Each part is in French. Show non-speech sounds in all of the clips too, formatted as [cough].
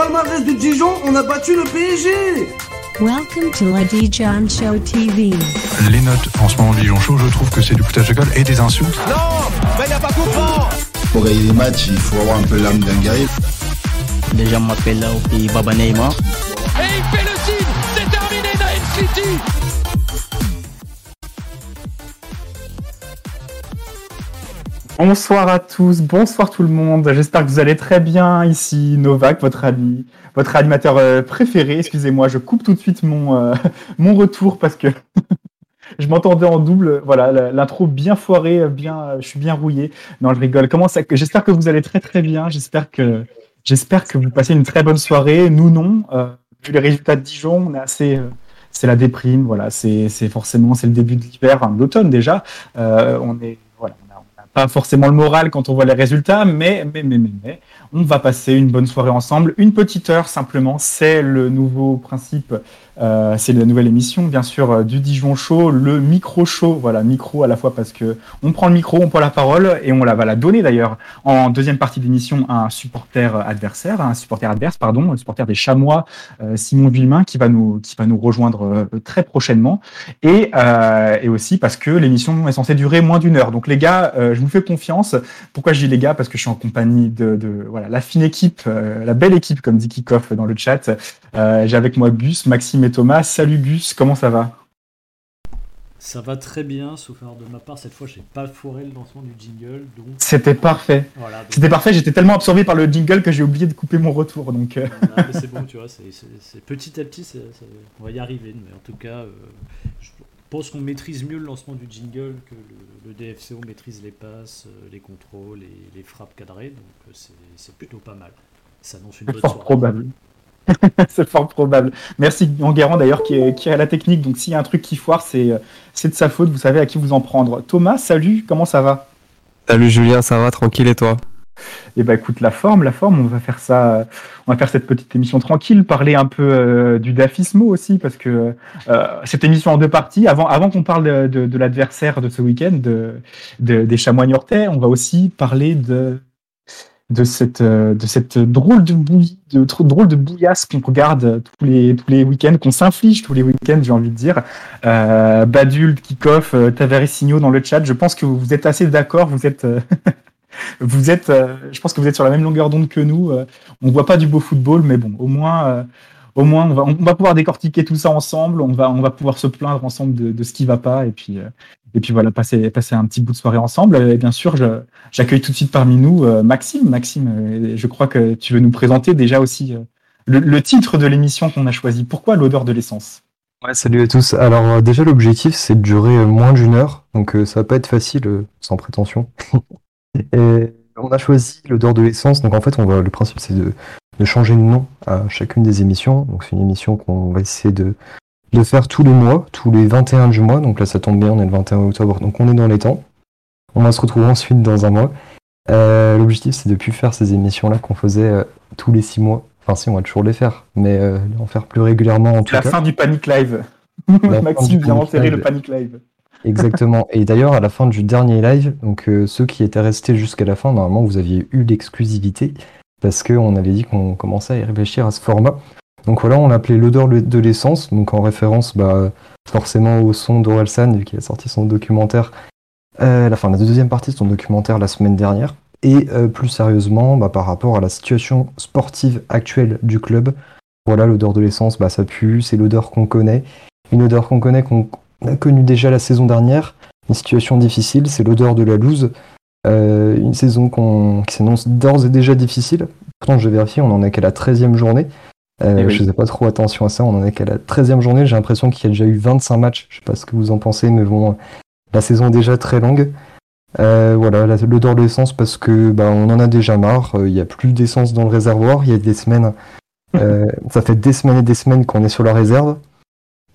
Palmarès de Dijon, on a battu le PSG Welcome to la Dijon Show TV. Les notes en ce moment Dijon Show, je trouve que c'est du foutage de gueule et des insultes. Non Mais il a pas comprend Pour gagner des matchs, il faut avoir un peu l'âme d'un guerrier. Les gens m'appellent là au pays Baba Neymar. Et il fait le signe C'est terminé Naïm City Bonsoir à tous, bonsoir tout le monde. J'espère que vous allez très bien. Ici Novak, votre ami, votre animateur euh, préféré. Excusez-moi, je coupe tout de suite mon euh, [laughs] retour parce que [laughs] je m'entendais en double. Voilà, l'intro bien foirée, bien, je suis bien rouillé. Non, je rigole. Comment ça J'espère que vous allez très très bien. J'espère que vous passez une très bonne soirée. Nous non. Euh, vu les résultats de Dijon, c'est la déprime, voilà, c'est forcément c'est le début de l'hiver, l'automne déjà. On est forcément le moral quand on voit les résultats, mais mais mais mais, mais on va passer une bonne soirée ensemble, une petite heure simplement. C'est le nouveau principe euh, c'est la nouvelle émission, bien sûr, euh, du Dijon Show, le micro show. Voilà, micro à la fois parce que on prend le micro, on prend la parole et on la va la donner d'ailleurs en deuxième partie d'émission à un supporter adversaire, un supporter adverse, pardon, un supporter des Chamois, euh, Simon Villemain, qui va nous qui va nous rejoindre très prochainement et, et aussi parce que l'émission est censée durer moins d'une heure. Donc les gars, je vous fais confiance. Pourquoi je dis les gars? Parce que je suis en compagnie de, la fine équipe, la belle équipe comme dit Kikoff dans le chat. J'ai avec moi Gus, Maxime et Thomas. Salut Gus, comment ça va? Ça va très bien, sauf alors de ma part, cette fois, j'ai pas foiré le lancement du jingle. Donc... C'était parfait. Voilà, donc- C'était parfait, j'étais tellement absorbé par le jingle que j'ai oublié de couper mon retour. Donc, euh, Voilà, c'est bon, tu vois, c'est, petit à petit, on va y arriver. Mais en tout cas, euh, je pense qu'on maîtrise mieux le lancement du jingle que le, le DFCO maîtrise les passes, euh, les contrôles et les frappes cadrées. Donc euh, c'est, plutôt pas mal. Ça annonce une c'est bonne fort soirée. probable. [laughs] c'est fort probable. Merci Enguerrand d'ailleurs qui est, qui est à la technique. Donc s'il y a un truc qui foire, c'est, euh, c'est de sa faute. Vous savez à qui vous en prendre. Thomas, salut, comment ça va? Salut Julien, ça va? Tranquille et toi? Eh ben écoute, la forme, la forme, on va faire ça, on va faire cette petite émission tranquille, parler un peu euh, du Dafismo aussi, parce que euh, cette émission en deux parties, avant, avant qu'on parle de, l'adversaire de ce week-end, de, de- des chamois niortais, on va aussi parler de, euh, cette drôle de drôle de bouillasse qu'on regarde tous les, tous les week-ends, qu'on s'inflige tous les week-ends, j'ai envie de dire. Euh, Badul, Kikoff, Taverissigno dans le chat, je pense que vous êtes assez d'accord, vous êtes... [laughs] vous êtes, euh, je pense que vous êtes sur la même longueur d'onde que nous. euh, on voit pas du beau football, mais bon, au moins, euh, au moins, on va, pouvoir décortiquer tout ça ensemble. On va, on va pouvoir se plaindre ensemble de, ce qui va pas, et puis, et puis voilà, passer, passer un petit bout de soirée ensemble. Et bien sûr, j'accueille tout de suite parmi nous Maxime. Maxime, je crois que tu veux nous présenter déjà aussi le, titre de l'émission qu'on a choisi. Pourquoi l'odeur de l'essence? Ouais, salut à tous. Alors déjà l'objectif c'est de durer moins d'une heure, donc euh, ça va pas être facile sans prétention. [laughs] et on a choisi l'odeur de l'essence, donc en fait on va le principe c'est de, de changer de nom à chacune des émissions. Donc c'est une émission qu'on va essayer de, de faire tous les mois, tous les 21 du mois, donc là ça tombe bien, on est le 21 octobre, donc on est dans les temps. On va se retrouver ensuite dans un mois. Euh, L'objectif c'est de plus faire ces émissions là qu'on faisait euh, tous les six mois. Enfin si on va toujours les faire, mais euh, en faire plus régulièrement en tout La cas. fin du Panic Live. [laughs] Maxime vient enterrer le Panic Live. Exactement. Et d'ailleurs, à la fin du dernier live, donc euh, ceux qui étaient restés jusqu'à la fin, normalement, vous aviez eu l'exclusivité parce qu'on avait dit qu'on commençait à y réfléchir à ce format. Donc voilà, on l'a appelé l'odeur de l'essence, donc en référence bah, forcément au son d'Orelsan, vu qu'il a sorti son documentaire, euh, la fin la deuxième partie de son documentaire la semaine dernière. Et euh, plus sérieusement, bah, par rapport à la situation sportive actuelle du club, voilà, l'odeur de l'essence, bah, ça pue, c'est l'odeur qu'on connaît. Une odeur qu'on connaît, qu'on a connue déjà la saison dernière. Une situation difficile, c'est l'odeur de la loose. Euh, une saison qui s'annonce d'ores et déjà difficile. Pourtant, je vérifie, on en est qu'à la 13e journée. Euh, Eh oui. Je faisais pas trop attention à ça, on en est qu'à la 13e journée. J'ai l'impression qu'il y a déjà eu 25 matchs. Je sais pas ce que vous en pensez, mais bon, la saison est déjà très longue. Euh, voilà, l'odeur de l'essence parce que bah, on en a déjà marre. Euh, Il y a plus d'essence dans le réservoir. Il y a des semaines, [laughs] euh, ça fait des semaines et des semaines qu'on est sur la réserve.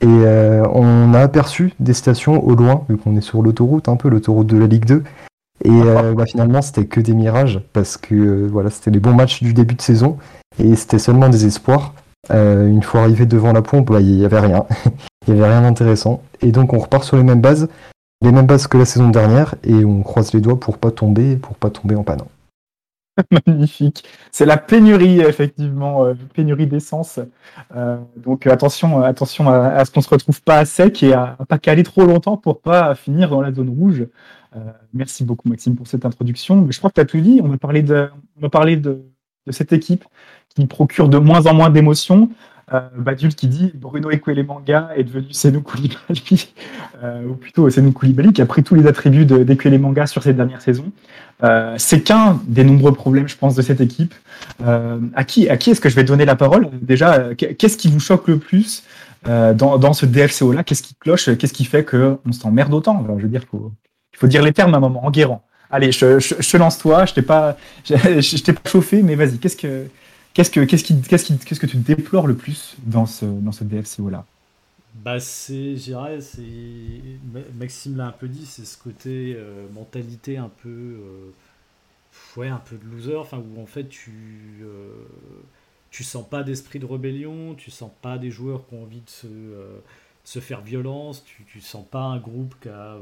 Et euh, on a aperçu des stations au loin, vu qu'on est sur l'autoroute, un peu l'autoroute de la Ligue 2. Et euh, bah, finalement, c'était que des mirages, parce que euh, voilà, c'était les bons matchs du début de saison, et c'était seulement des espoirs. Une fois arrivé devant la pompe, bah, il n'y avait rien. [laughs] Il n'y avait rien d'intéressant. Et donc on repart sur les mêmes bases, les mêmes bases que la saison dernière, et on croise les doigts pour pas tomber, pour pas tomber en panne. [laughs] Magnifique. C'est la pénurie, effectivement, euh, pénurie d'essence. Euh, donc attention, attention à, ce qu'on se retrouve pas à sec et à, à pas caler trop longtemps pour pas finir dans la zone rouge. Euh, merci beaucoup Maxime pour cette introduction. Je crois que tu as tout dit. On va parler de cette équipe qui procure de moins en moins d'émotions. Euh, Badul qui dit Bruno Ekwelemanga est devenu Senou Koulibaly, [laughs] euh, ou plutôt Senou Koulibaly qui a pris tous les attributs de- d'Ekwelemanga sur ces dernières saisons. Euh, c'est qu'un des nombreux problèmes, je pense, de cette équipe. À qui, à qui est-ce que je vais donner la parole? Déjà, qu'est-ce qui vous choque le plus dans, dans ce DFCO-là Qu'est-ce qui cloche? Qu'est-ce qui fait qu'on s'emmerde autant? Je veux dire, faut, il faut dire les termes à un moment, en guérant. Allez, je, lance toi, je t'ai pas, [laughs] je t'ai pas chauffé, mais vas-y, qu'est-ce que, qu'est-ce que, qu'est-ce qui, qu'est-ce que tu déplores le plus dans ce, dans ce DFCO-là Bah c'est, je dirais, c'est Ma- Maxime l'a un peu dit, c'est ce côté euh, mentalité un peu, euh, ouais, un peu de loser, enfin où en fait tu, euh, tu sens pas d'esprit de rébellion, tu sens pas des joueurs qui ont envie de se, euh, se faire violence, tu, tu sens pas un groupe qui a,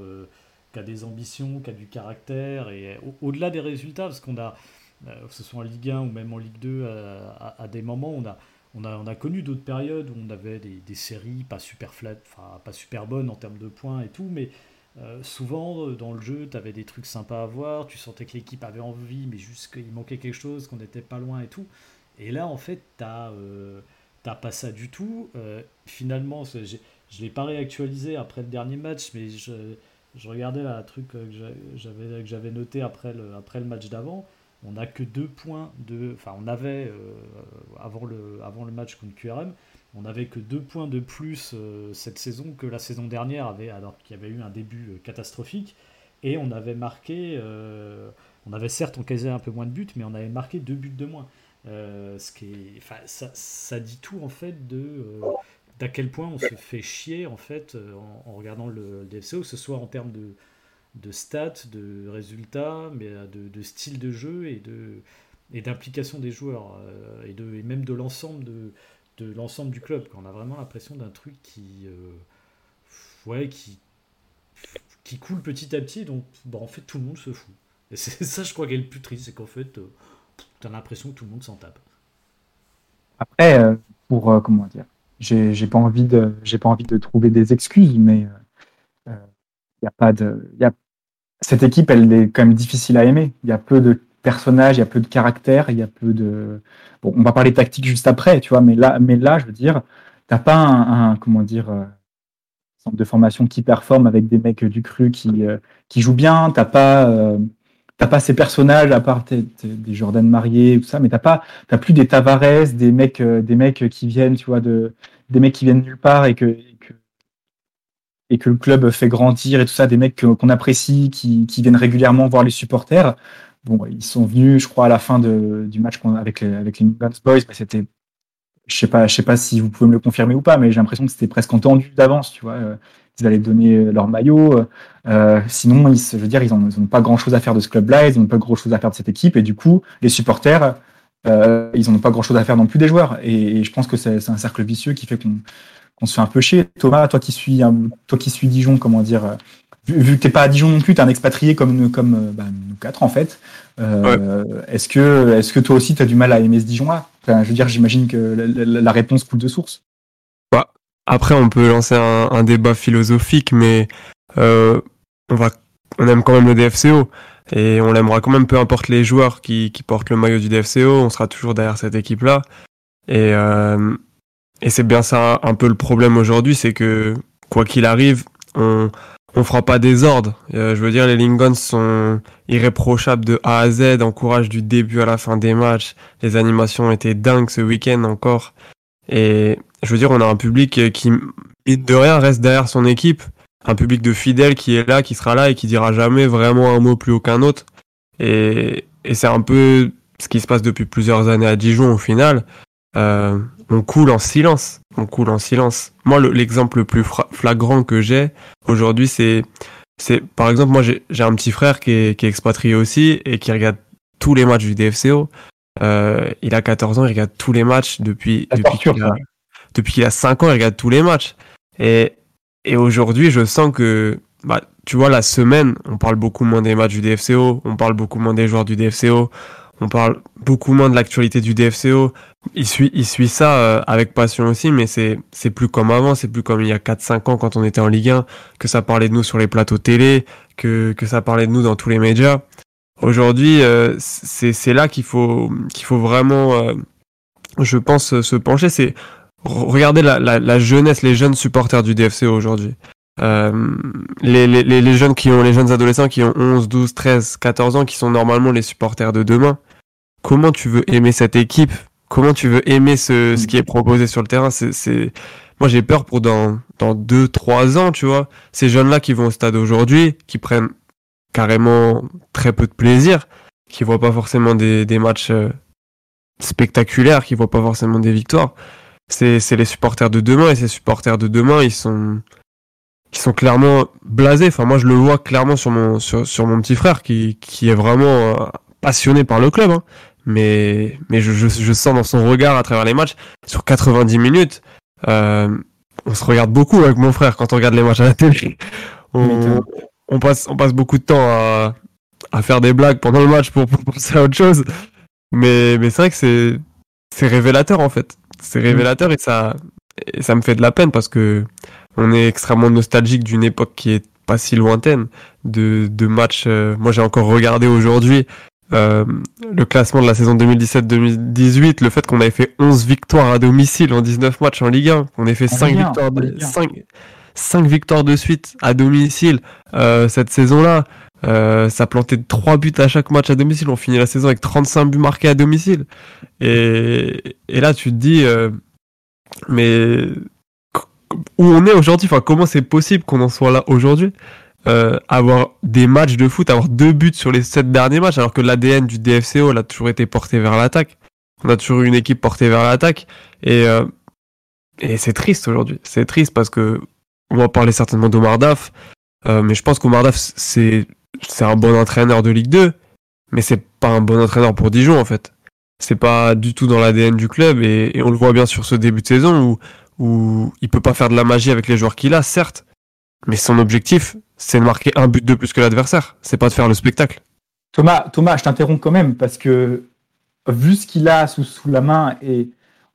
qui a des ambitions, qui a du caractère et au- au-delà des résultats, parce qu'on a, que ce soit en Ligue 1 ou même en Ligue 2, à, à- des moments on a on a, on a connu d'autres périodes où on avait des, des séries pas super flat, pas super bonnes en termes de points et tout, mais euh, souvent euh, dans le jeu, tu avais des trucs sympas à voir, tu sentais que l'équipe avait envie, mais juste qu'il manquait quelque chose, qu'on n'était pas loin et tout. Et là, en fait, euh, t'as pas ça du tout. Euh, finalement, je l'ai pas réactualisé après le dernier match, mais je, je regardais là, un truc euh, que j'a- j'avais que j'avais noté après le, après le match d'avant. On n'a que deux points de. Enfin, on avait, euh, avant, le, avant le match contre QRM, on n'avait que deux points de plus euh, cette saison que la saison dernière, avait, alors qu'il y avait eu un début euh, catastrophique. Et on avait marqué. on avait certes encaissé un peu moins de buts, mais on avait marqué deux buts de moins. Ce qui ça, ça dit tout en fait de d'à quel point on se fait chier en fait en, en regardant le DFCO, que ce soit en termes de, de stats, de résultats, mais de, style de jeu et de et d'implication des joueurs euh, et, de, et même de l'ensemble de, de l'ensemble du club. On a vraiment l'impression d'un truc qui euh, ouais qui qui coule petit à petit, donc bah, en fait tout le monde se fout. Et c'est [laughs] ça, je crois, qui est le plus triste, c'est qu'en fait, euh, t'as l'impression que tout le monde s'en tape. Après, euh, pour comment dire, j'ai pas envie de, j'ai pas envie de trouver des excuses, mais il euh, y a pas de, y a cette équipe, elle est quand même difficile à aimer. Il y a peu de personnages, il y a peu de caractère, il y a peu de. Bon, on va parler tactique juste après, tu vois, mais là, mais là, je veux dire, t'as pas un, comment dire, euh, centre de formation qui performe avec des mecs du cru qui euh, qui jouent bien. T'as pas euh, t'as pas ces personnages à part des Jordan mariés tout ça, mais t'as pas t'as plus des Tavares, des mecs des mecs qui viennent, tu vois, de des mecs qui viennent nulle part et que, et que le club fait grandir et tout ça, des mecs qu'on apprécie, qui, viennent régulièrement voir les supporters. Bon, ils sont venus, je crois, à la fin du match avec les, avec Boys, c'était, je sais pas, je sais pas si vous pouvez me le confirmer ou pas, mais j'ai l'impression que c'était presque entendu d'avance, tu vois. euh, Ils allaient donner leur maillot. euh, sinon, ils, je veux dire, ils n'ont pas grand chose à faire de ce club-là, ils n'ont pas grand chose à faire de cette équipe, et du coup, les supporters, euh, ils n'ont pas grand chose à faire non plus des joueurs. Et, et je pense que c'est un cercle vicieux qui fait qu'on qu'on se fait un peu chier. Thomas, toi qui suis, toi qui suis Dijon, comment dire, euh, vu, vu que t'es pas à Dijon non plus, t'es un expatrié comme nous, comme euh, bah, nous quatre en fait. Euh, Est-ce que, est-ce que toi aussi t'as du mal à aimer ce Dijon-là? Enfin, Je veux dire, j'imagine que la, la- la réponse coule de source. Après, on peut lancer un, un débat philosophique, mais euh, on va, on aime quand même le DFCO et on l'aimera quand même, peu importe les joueurs qui, qui portent le maillot du DFCO, on sera toujours derrière cette équipe-là. Et, euh, et c'est bien ça un peu le problème aujourd'hui, c'est que quoi qu'il arrive, on on fera pas des ordres. Euh, je veux dire, les Lingons sont irréprochables de A à Z, encouragent du début à la fin des matchs. Les animations étaient dingues ce week-end encore. Et je veux dire, on a un public qui, de rien, reste derrière son équipe. Un public de fidèles qui est là, qui sera là et qui dira jamais vraiment un mot plus haut qu'un autre. Et, et c'est un peu ce qui se passe depuis plusieurs années à Dijon au final. Euh, on coule en silence. On coule en silence. Moi, le- l'exemple le plus flagrant que j'ai aujourd'hui, c'est, c'est, par exemple, moi, j'ai un petit frère qui est, qui est expatrié aussi et qui regarde tous les matchs du DFCO. Euh, il a 14 ans, il regarde tous les matchs depuis, La depuis qu'il a, depuis qu'il a 5 ans, il regarde tous les matchs. Et, et aujourd'hui, je sens que, bah, tu vois, la semaine, on parle beaucoup moins des matchs du DFCO, on parle beaucoup moins des joueurs du DFCO, on parle beaucoup moins de l'actualité du DFCO. Il suit, il suit ça euh, avec passion aussi, mais c'est, c'est plus comme avant, c'est plus comme il y a 4-5 ans quand on était en Ligue 1, que ça parlait de nous sur les plateaux télé, que, que ça parlait de nous dans tous les médias. Aujourd'hui, euh, c'est, c'est là qu'il faut, qu'il faut vraiment, euh, je pense, se pencher. C'est regarder la, la, la jeunesse, les jeunes supporters du DFCO aujourd'hui. Les, les, les jeunes qui ont les jeunes adolescents qui ont 11, 12, 13, 14 ans qui sont normalement les supporters de demain. Comment tu veux aimer cette équipe Comment tu veux aimer ce, ce qui est proposé sur le terrain C'est moi j'ai peur pour dans dans 2 3 ans, tu vois. Ces jeunes-là qui vont au stade aujourd'hui, qui prennent carrément très peu de plaisir, qui voient pas forcément des, des matchs euh, spectaculaires, qui voient pas forcément des victoires. C'est c'est les supporters de demain et ces supporters de demain, ils sont qui sont clairement blasés. Enfin, moi, je le vois clairement sur mon sur mon petit frère qui qui est vraiment euh, passionné par le club. Hein. Mais mais je, je, je sens dans son regard à travers les matchs sur 90 minutes. Euh, on se regarde beaucoup avec mon frère quand on regarde les matchs à la télé. [laughs] On, on passe on passe beaucoup de temps à à faire des blagues pendant le match pour, pour penser à autre chose. Mais mais c'est vrai que c'est c'est révélateur en fait. C'est révélateur et ça et ça me fait de la peine parce que on est extrêmement nostalgique d'une époque qui est pas si lointaine de, de matchs. euh, moi, j'ai encore regardé aujourd'hui euh, le classement de la saison 2017-2018, le fait qu'on avait fait 11 victoires à domicile en 19 matchs en Ligue 1, qu'on ait fait En 5 Ligue 1, victoires, de, Ligue 1. 5, 5 victoires de suite à domicile euh, cette saison-là. Euh, ça plantait 3 buts à chaque match à domicile. On finit la saison avec 35 buts marqués à domicile. Et, et là, tu te dis, mais où on est aujourd'hui, enfin comment c'est possible qu'on en soit là aujourd'hui? Euh, avoir des matchs de foot, avoir deux buts sur les sept derniers matchs, alors que l'ADN du DFCO elle a toujours été porté vers l'attaque. On a toujours eu une équipe portée vers l'attaque et euh, et c'est triste aujourd'hui. C'est triste parce que on va parler certainement d'Omar Daf, euh, mais je pense qu'Omar Daf c'est c'est un bon entraîneur de Ligue 2, mais c'est pas un bon entraîneur pour Dijon en fait. C'est pas du tout dans l'ADN du club et, et on le voit bien sur ce début de saison où où il peut pas faire de la magie avec les joueurs qu'il a, certes, mais son objectif, c'est de marquer un but de plus que l'adversaire. C'est pas de faire le spectacle. Thomas, Thomas, je t'interromps quand même parce que vu ce qu'il a sous, la main et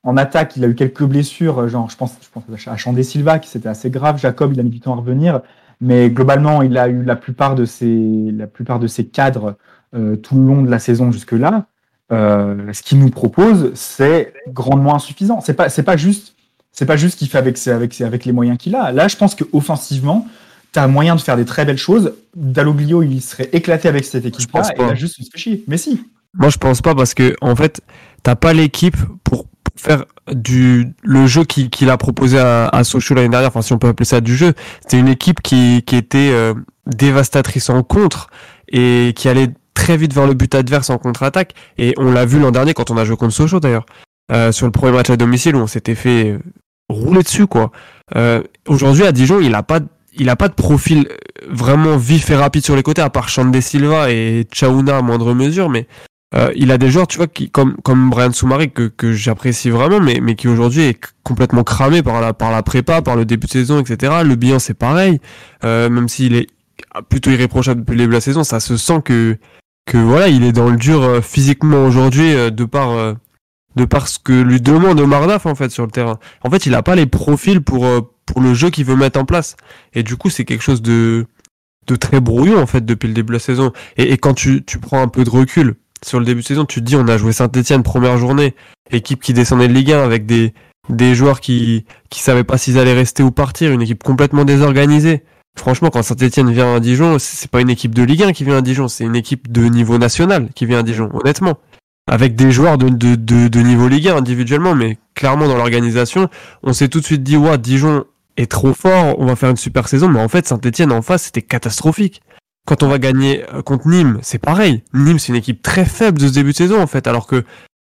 en attaque, il a eu quelques blessures, genre je pense, à Chandé Silva qui c'était assez grave, Jacob il a mis du temps à revenir, mais globalement il a eu la plupart de ses, la plupart de cadres euh, tout le long de la saison jusque là. Euh, ce qu'il nous propose, c'est grandement insuffisant. C'est pas, c'est pas juste, c'est pas juste qu'il fait avec, avec, avec les moyens qu'il a. Là, je pense que offensivement, tu as moyen de faire des très belles choses. Dalloglio, il serait éclaté avec cette équipe-là, pense et pas. là, juste, il se fait chier. Mais si. Moi, je pense pas parce que en fait, t'as pas l'équipe pour faire du le jeu qu'il a proposé à, à Sochaux l'année dernière. Enfin, si on peut appeler ça du jeu, c'était une équipe qui qui était euh, dévastatrice en contre et qui allait très vite vers le but adverse en contre-attaque. Et on l'a vu l'an dernier quand on a joué contre Sochaux d'ailleurs. Euh, sur le premier match à domicile où on s'était fait euh, rouler dessus quoi. Euh, Aujourd'hui à Dijon il a pas il a pas de profil euh, vraiment vif et rapide sur les côtés à part Chandé Silva et Chaouna à moindre mesure mais euh, il a des joueurs tu vois qui comme comme Brian Soumari que, que j'apprécie vraiment mais mais qui aujourd'hui est complètement cramé par la par la prépa par le début de saison etc le bilan c'est pareil. Euh, même s'il est plutôt irréprochable depuis le début de la saison ça se sent que que voilà il est dans le dur euh, physiquement aujourd'hui de par de par ce que lui demande Omar Daf en fait sur le terrain. En fait, il a pas les profils pour euh, pour le jeu qu'il veut mettre en place. Et du coup, c'est quelque chose de de très brouillon en fait depuis le début de la saison. Et, quand tu tu prends un peu de recul sur le début de saison, tu te dis on a joué Saint-Étienne première journée, équipe qui descendait de Ligue 1 avec des des joueurs qui qui savaient pas s'ils allaient rester ou partir, une équipe complètement désorganisée. Franchement, quand Saint-Etienne vient à Dijon, c'est pas une équipe de Ligue 1 qui vient à Dijon, c'est une équipe de niveau national qui vient à Dijon, honnêtement avec des joueurs de, de, de, de niveau Ligue 1 individuellement, mais clairement dans l'organisation, on s'est tout de suite dit, ouais, Dijon est trop fort, on va faire une super saison, mais en fait, Saint-Etienne en face, c'était catastrophique. Quand on va gagner euh, contre Nîmes, c'est pareil. Nîmes, c'est une équipe très faible de ce début de saison, en fait, alors que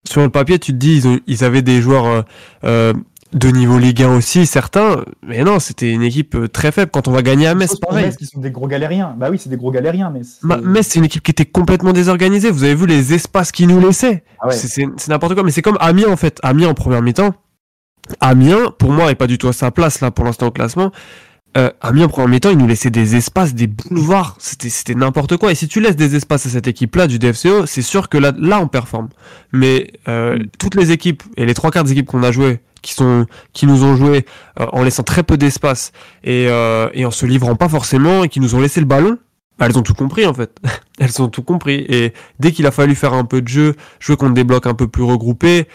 sur le papier, tu te dis, ils avaient des joueurs euh, euh, de niveau Ligue 1 aussi, certains, mais non, c'était une équipe euh, très faible. Quand on va gagner à Metz, pareil. Metz, qui sont des gros galériens. Bah oui, c'est des gros galériens, mais. c'est- Ma- Metz, c'est une équipe qui était complètement désorganisée. Vous avez vu les espaces qu'ils nous laissaient. Ah ouais. C'est- n'importe quoi. Mais c'est comme Amiens, en fait. Amiens en première mi-temps. Amiens, pour moi, est pas du tout à sa place, là, pour l'instant, au classement. euh, Amiens en premier temps, ils nous laissaient des espaces, des boulevards, c'était c'était n'importe quoi. Et si tu laisses des espaces à cette équipe-là du DFCO, c'est sûr que là, là on performe. Mais euh, toutes les équipes et les trois quarts des équipes qu'on a jouées, qui sont qui nous ont joué euh, en laissant très peu d'espace et, euh, et en se livrant pas forcément et qui nous ont laissé le ballon, bah, elles ont tout compris en fait. [laughs] elles ont tout compris. Et dès qu'il a fallu faire un peu de jeu, jouer contre des blocs un peu plus regroupés,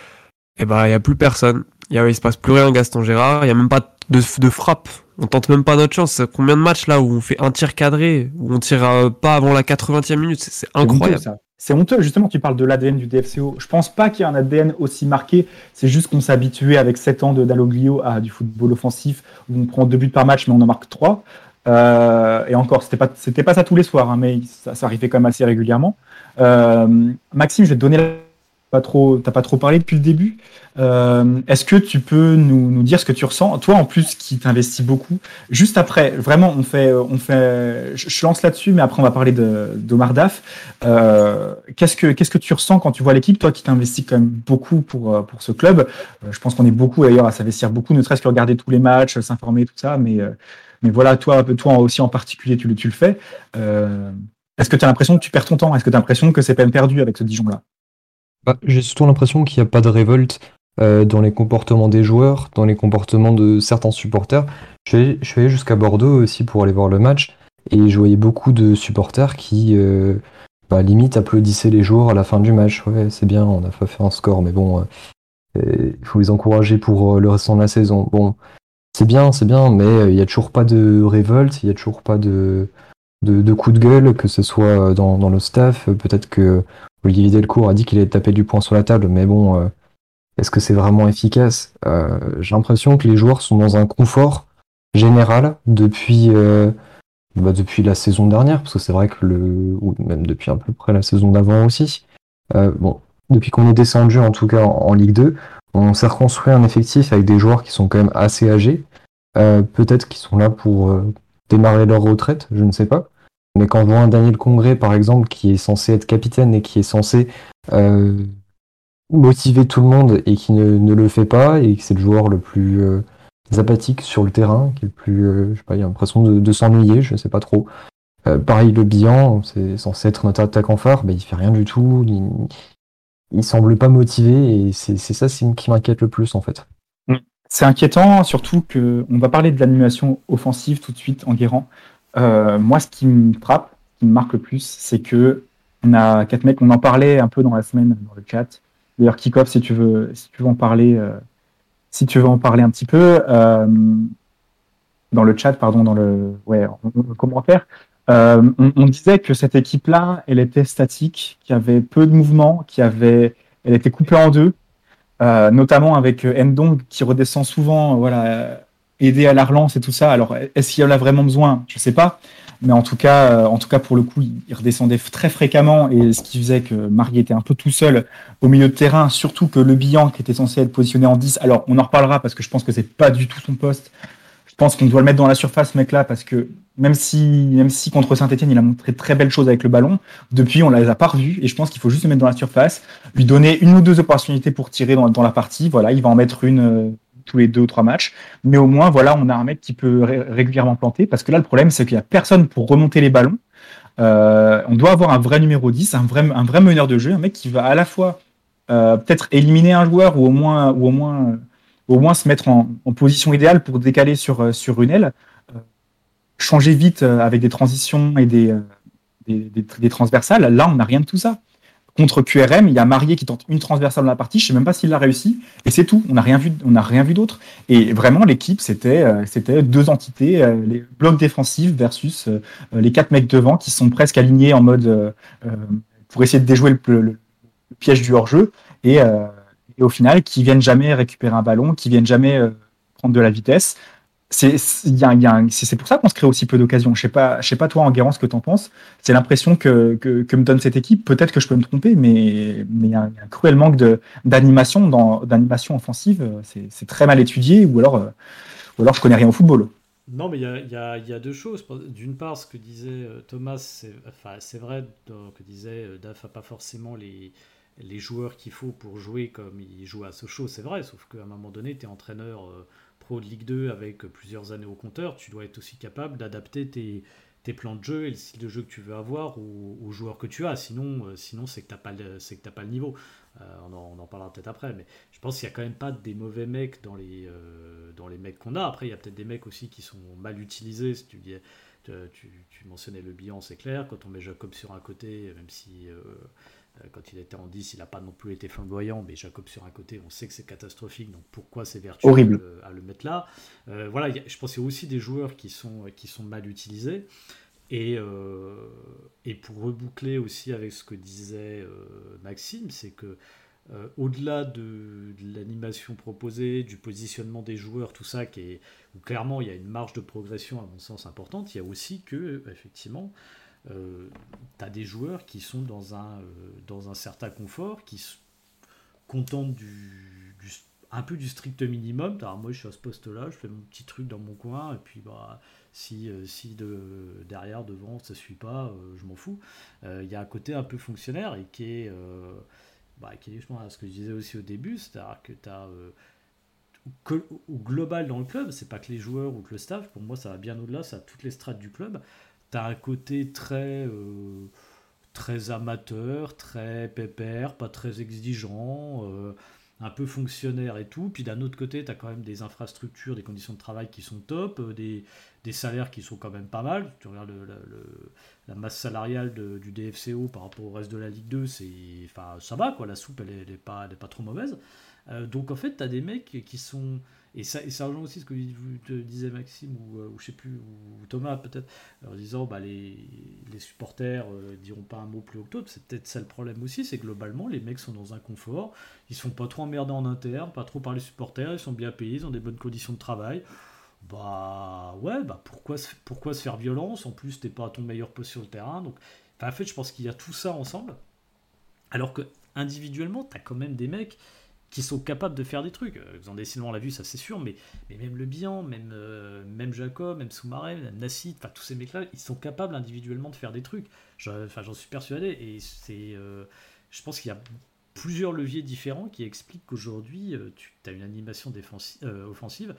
eh ben il y a plus personne. Il y a, il se passe plus rien Gaston Gérard. Il y a même pas de, de frappe. On tente même pas notre chance. Combien de matchs là où on fait un tir cadré, où on tire euh, pas avant la 80e minute, c'est c'est incroyable. honteux, ça. C'est honteux, justement, tu parles de l'ADN du DFCO. Je pense pas qu'il y ait un ADN aussi marqué. C'est juste qu'on s'est habitué avec 7 ans de Dalloglio à du football offensif où on prend deux buts par match mais on en marque 3. Euh, et encore, c'était pas, c'était pas ça tous les soirs, hein, mais ça, ça arrivait quand même assez régulièrement. Euh, Maxime, je vais te donner la- trop, t'as pas trop parlé depuis le début. Euh, Est-ce que tu peux nous, dire ce que tu ressens? Toi, en plus, qui t'investis beaucoup. Juste après, vraiment, on fait, on fait. Je, lance là-dessus, mais après, on va parler d'Omar Daf. Euh, qu'est-ce que qu'est-ce que tu ressens quand tu vois l'équipe? Toi, qui t'investis quand même beaucoup pour euh, pour ce club. Je pense qu'on est beaucoup d'ailleurs à s'investir beaucoup, ne serait-ce que regarder tous les matchs, s'informer, tout ça. Mais mais voilà, toi, toi aussi en particulier, tu le tu le fais. Est-ce que tu as l'impression que tu perds ton temps? Est-ce que tu as l'impression que c'est peine perdue avec ce Dijon-là? Bah, J'ai surtout l'impression qu'il n'y a pas de révolte euh, dans les comportements des joueurs, dans les comportements de certains supporters. Je suis allé, jusqu'à Bordeaux aussi pour aller voir le match et je voyais beaucoup de supporters qui, euh, bah, limite, applaudissaient les joueurs à la fin du match. Ouais, c'est bien, on a pas fait un score, mais bon, euh, il faut les encourager pour euh, le restant de la saison. Bon, c'est bien, c'est bien, mais euh, il n'y a toujours pas de révolte, il n'y a toujours pas de, de, de coup de gueule, que ce soit dans, dans le staff. Peut-être que Olivier Delcourt a dit qu'il allait taper du poing sur la table, mais bon, euh, est-ce que c'est vraiment efficace? Euh, J'ai l'impression que les joueurs sont dans un confort général depuis, euh, bah, depuis la saison dernière, parce que c'est vrai que le, ou même depuis à peu près la saison d'avant aussi. Bon, depuis qu'on est descendu, en tout cas en, Ligue 2, on s'est reconstruit un effectif avec des joueurs qui sont quand même assez âgés. Peut-être qu'ils sont là pour démarrer leur retraite, je ne sais pas. Mais quand on voit un Daniel Congré, par exemple, qui est censé être capitaine et qui est censé euh, motiver tout le monde et qui ne, le fait pas, et que c'est le joueur le plus euh, apathique sur le terrain, qui est le plus, euh, je sais pas, il a l'impression de, s'ennuyer, je sais pas trop. Euh, pareil, le bilan, c'est censé être notre attaquant phare, bah, il fait rien du tout, il, il semble pas motivé, et c'est ça qui m'inquiète le plus en fait. C'est inquiétant, surtout que on va parler de l'animation offensive tout de suite en guérant. Euh, moi, ce qui me frappe, ce qui me marque le plus, c'est que on a quatre mecs. On en parlait un peu dans la semaine dans le chat. D'ailleurs, Kikov, si tu veux, si tu veux en parler, euh, si tu veux en parler un petit peu euh, dans le chat, pardon, dans le ouais, en, en commentaire. Euh, on, on disait que cette équipe-là, elle était statique, qu'il y avait peu de mouvement, qu'il avait, elle était coupée en deux. Euh, notamment avec Ndong qui redescend souvent, voilà, aider à la relance et tout ça. Alors, est-ce qu'il en a vraiment besoin? Je sais pas, mais en tout cas, euh, en tout cas pour le coup, il, redescendait très fréquemment et ce qui faisait que Marie était un peu tout seul au milieu de terrain, surtout que Le Bihan qui était censé être positionné en 10. Alors, on en reparlera parce que je pense que c'est pas du tout son poste. Je pense qu'on doit le mettre dans la surface, ce mec-là, parce que même si, même si contre Saint-Etienne, il a montré très belles choses avec le ballon, depuis, on les a pas revus, et je pense qu'il faut juste le mettre dans la surface, lui donner une ou deux opportunités pour tirer dans, dans la partie. Voilà, il va en mettre une euh, tous les deux ou trois matchs. Mais au moins, voilà, on a un mec qui peut ré- régulièrement planter, parce que là, le problème, c'est qu'il y a personne pour remonter les ballons. Euh, on doit avoir un vrai numéro 10, un vrai, un vrai meneur de jeu, un mec qui va à la fois euh, peut-être éliminer un joueur ou au moins, ou au moins, euh, au moins se mettre en, en position idéale pour décaler sur, sur une aile, changer vite avec des transitions et des, des- des transversales. Là, on n'a rien de tout ça. Contre QRM, il y a Marié qui tente une transversale dans la partie. Je sais même pas s'il l'a réussi. Et c'est tout. On n'a rien vu. D'autre. Et vraiment, l'équipe, c'était, euh, deux entités, euh, les blocs défensifs versus euh, les quatre mecs devant qui sont presque alignés en mode pour essayer de déjouer le, piège du hors-jeu. Et, au final, qui viennent jamais récupérer un ballon, qui viennent jamais prendre de la vitesse. C'est pour ça qu'on se crée aussi peu d'occasions. Je sais sais pas toi en Guérant ce que tu en penses. C'est l'impression que, que, me donne cette équipe. Peut-être que je peux me tromper, mais mais il y a un, cruel manque d'animation offensive. C'est très mal étudié ou alors euh, ou alors je connais rien au football. Non, mais il y a, y a- deux choses. D'une part, ce que disait euh, Thomas, c'est vrai que disait euh, Daf n'a pas forcément les, les joueurs qu'il faut pour jouer comme il joue à Sochaux, c'est vrai, sauf qu'à un moment donné, tu es entraîneur pro de Ligue 2 avec plusieurs années au compteur, tu dois être aussi capable d'adapter tes, tes plans de jeu et le style de jeu que tu veux avoir aux, joueurs que tu as. Sinon, euh, sinon c'est que tu n'as pas, pas le niveau. Euh, on, en, parlera peut-être après, mais je pense qu'il n'y a quand même pas des mauvais mecs dans les, euh, dans les mecs qu'on a. Après, il y a peut-être des mecs aussi qui sont mal utilisés. Tu, tu, mentionnais le bilan, c'est clair. Quand on met Jacob sur un côté, même si quand il était en 10, il n'a pas non plus été flamboyant, mais Jacob sur un côté, on sait que c'est catastrophique, donc pourquoi c'est vertueux Horrible. À, le, mettre là? Voilà, je pense qu'il y a aussi des joueurs qui sont, qui sont mal utilisés. Et, euh, et pour reboucler aussi avec ce que disait euh, Maxime, c'est que euh, au-delà de, l'animation proposée, du positionnement des joueurs, tout ça, qui est, où clairement il y a une marge de progression à mon sens importante, il y a aussi que, effectivement, tu as des joueurs qui sont dans un, dans un certain confort, qui se contentent du, un peu du strict minimum. Alors moi je suis à ce poste-là, je fais mon petit truc dans mon coin, et puis bah si, euh, si de, derrière, devant, ça suit pas, euh, je m'en fous. Euh, il y a un côté un peu fonctionnaire et qui est, bah, qui est justement ce que je disais aussi au début, c'est-à-dire que tu as au global dans le club, c'est pas que les joueurs ou que le staff, pour moi ça va bien au-delà, ça a toutes les strates du club. Tu as un côté très, très amateur, très pépère, pas très exigeant un peu fonctionnaire et tout. Puis d'un autre côté, tu as quand même des infrastructures, des conditions de travail qui sont top, euh, des, des salaires qui sont quand même pas mal. Tu regardes le, la masse salariale du DFCO par rapport au reste de la Ligue 2, c'est, enfin, ça va, quoi. la soupe, elle n'est pas, est pas trop mauvaise. Euh, donc en fait, tu as des mecs qui sont et ça, ça rejoint aussi ce que disait Maxime, ou, euh, ou je sais plus, ou Thomas peut-être, en disant bah, les, les supporters euh, diront pas un mot plus haut que C'est peut-être ça le problème aussi, c'est globalement, les mecs sont dans un confort, ils sont pas trop emmerdés en interne, pas trop par les supporters, ils sont bien payés, ils ont des bonnes conditions de travail. Bah ouais, bah pourquoi, pourquoi se faire violence? En plus, t'es pas à ton meilleur poste sur le terrain. Donc, en fait, je pense qu'il y a tout ça ensemble. Alors que individuellement, t'as quand même des mecs qui sont capables de faire des trucs. Xandé euh, Silva, on l'a vu, ça c'est sûr, mais, même Le Bihan, même, euh, même Jacob, même Soumaré, même Nassid, enfin tous ces mecs-là, ils sont capables individuellement de faire des trucs. Enfin, j'en suis persuadé, et c'est, euh, je pense qu'il y a plusieurs leviers différents qui expliquent qu'aujourd'hui, tu as une animation défensive, offensive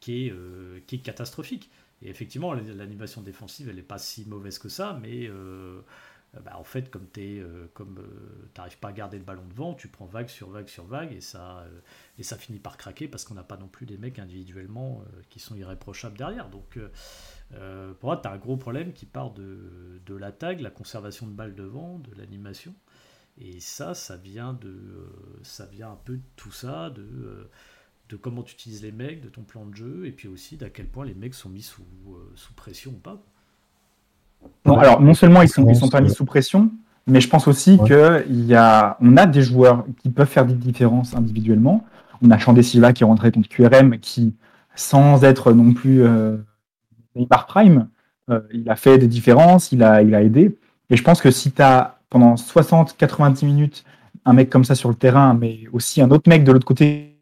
qui est, qui est catastrophique. Et effectivement, l'animation défensive, elle n'est pas si mauvaise que ça, mais euh, bah, en fait, comme tu euh, euh, t'arrives pas à garder le ballon devant, tu prends vague sur vague sur vague et ça, et ça finit par craquer parce qu'on n'a pas non plus des mecs individuellement qui sont irréprochables derrière. Donc, pour moi, tu as un gros problème qui part de, de l'attaque, la conservation de balles devant, de l'animation. Et ça, ça vient, de, ça vient un peu de tout ça, de, de comment tu utilises les mecs, de ton plan de jeu, et puis aussi d'à quel point les mecs sont mis sous, sous pression ou pas. Non, alors non seulement ils sont, ils sont pas mis sous pression, mais je pense aussi que il y a, on a des joueurs qui peuvent faire des différences individuellement. On a Chandé Silva qui est rentré contre QRM, qui, sans être non plus euh, Neymar Prime, euh, il a fait des différences, il a, il a aidé. Et je pense que si tu as pendant 60-90 minutes un mec comme ça sur le terrain, mais aussi un autre mec de l'autre côté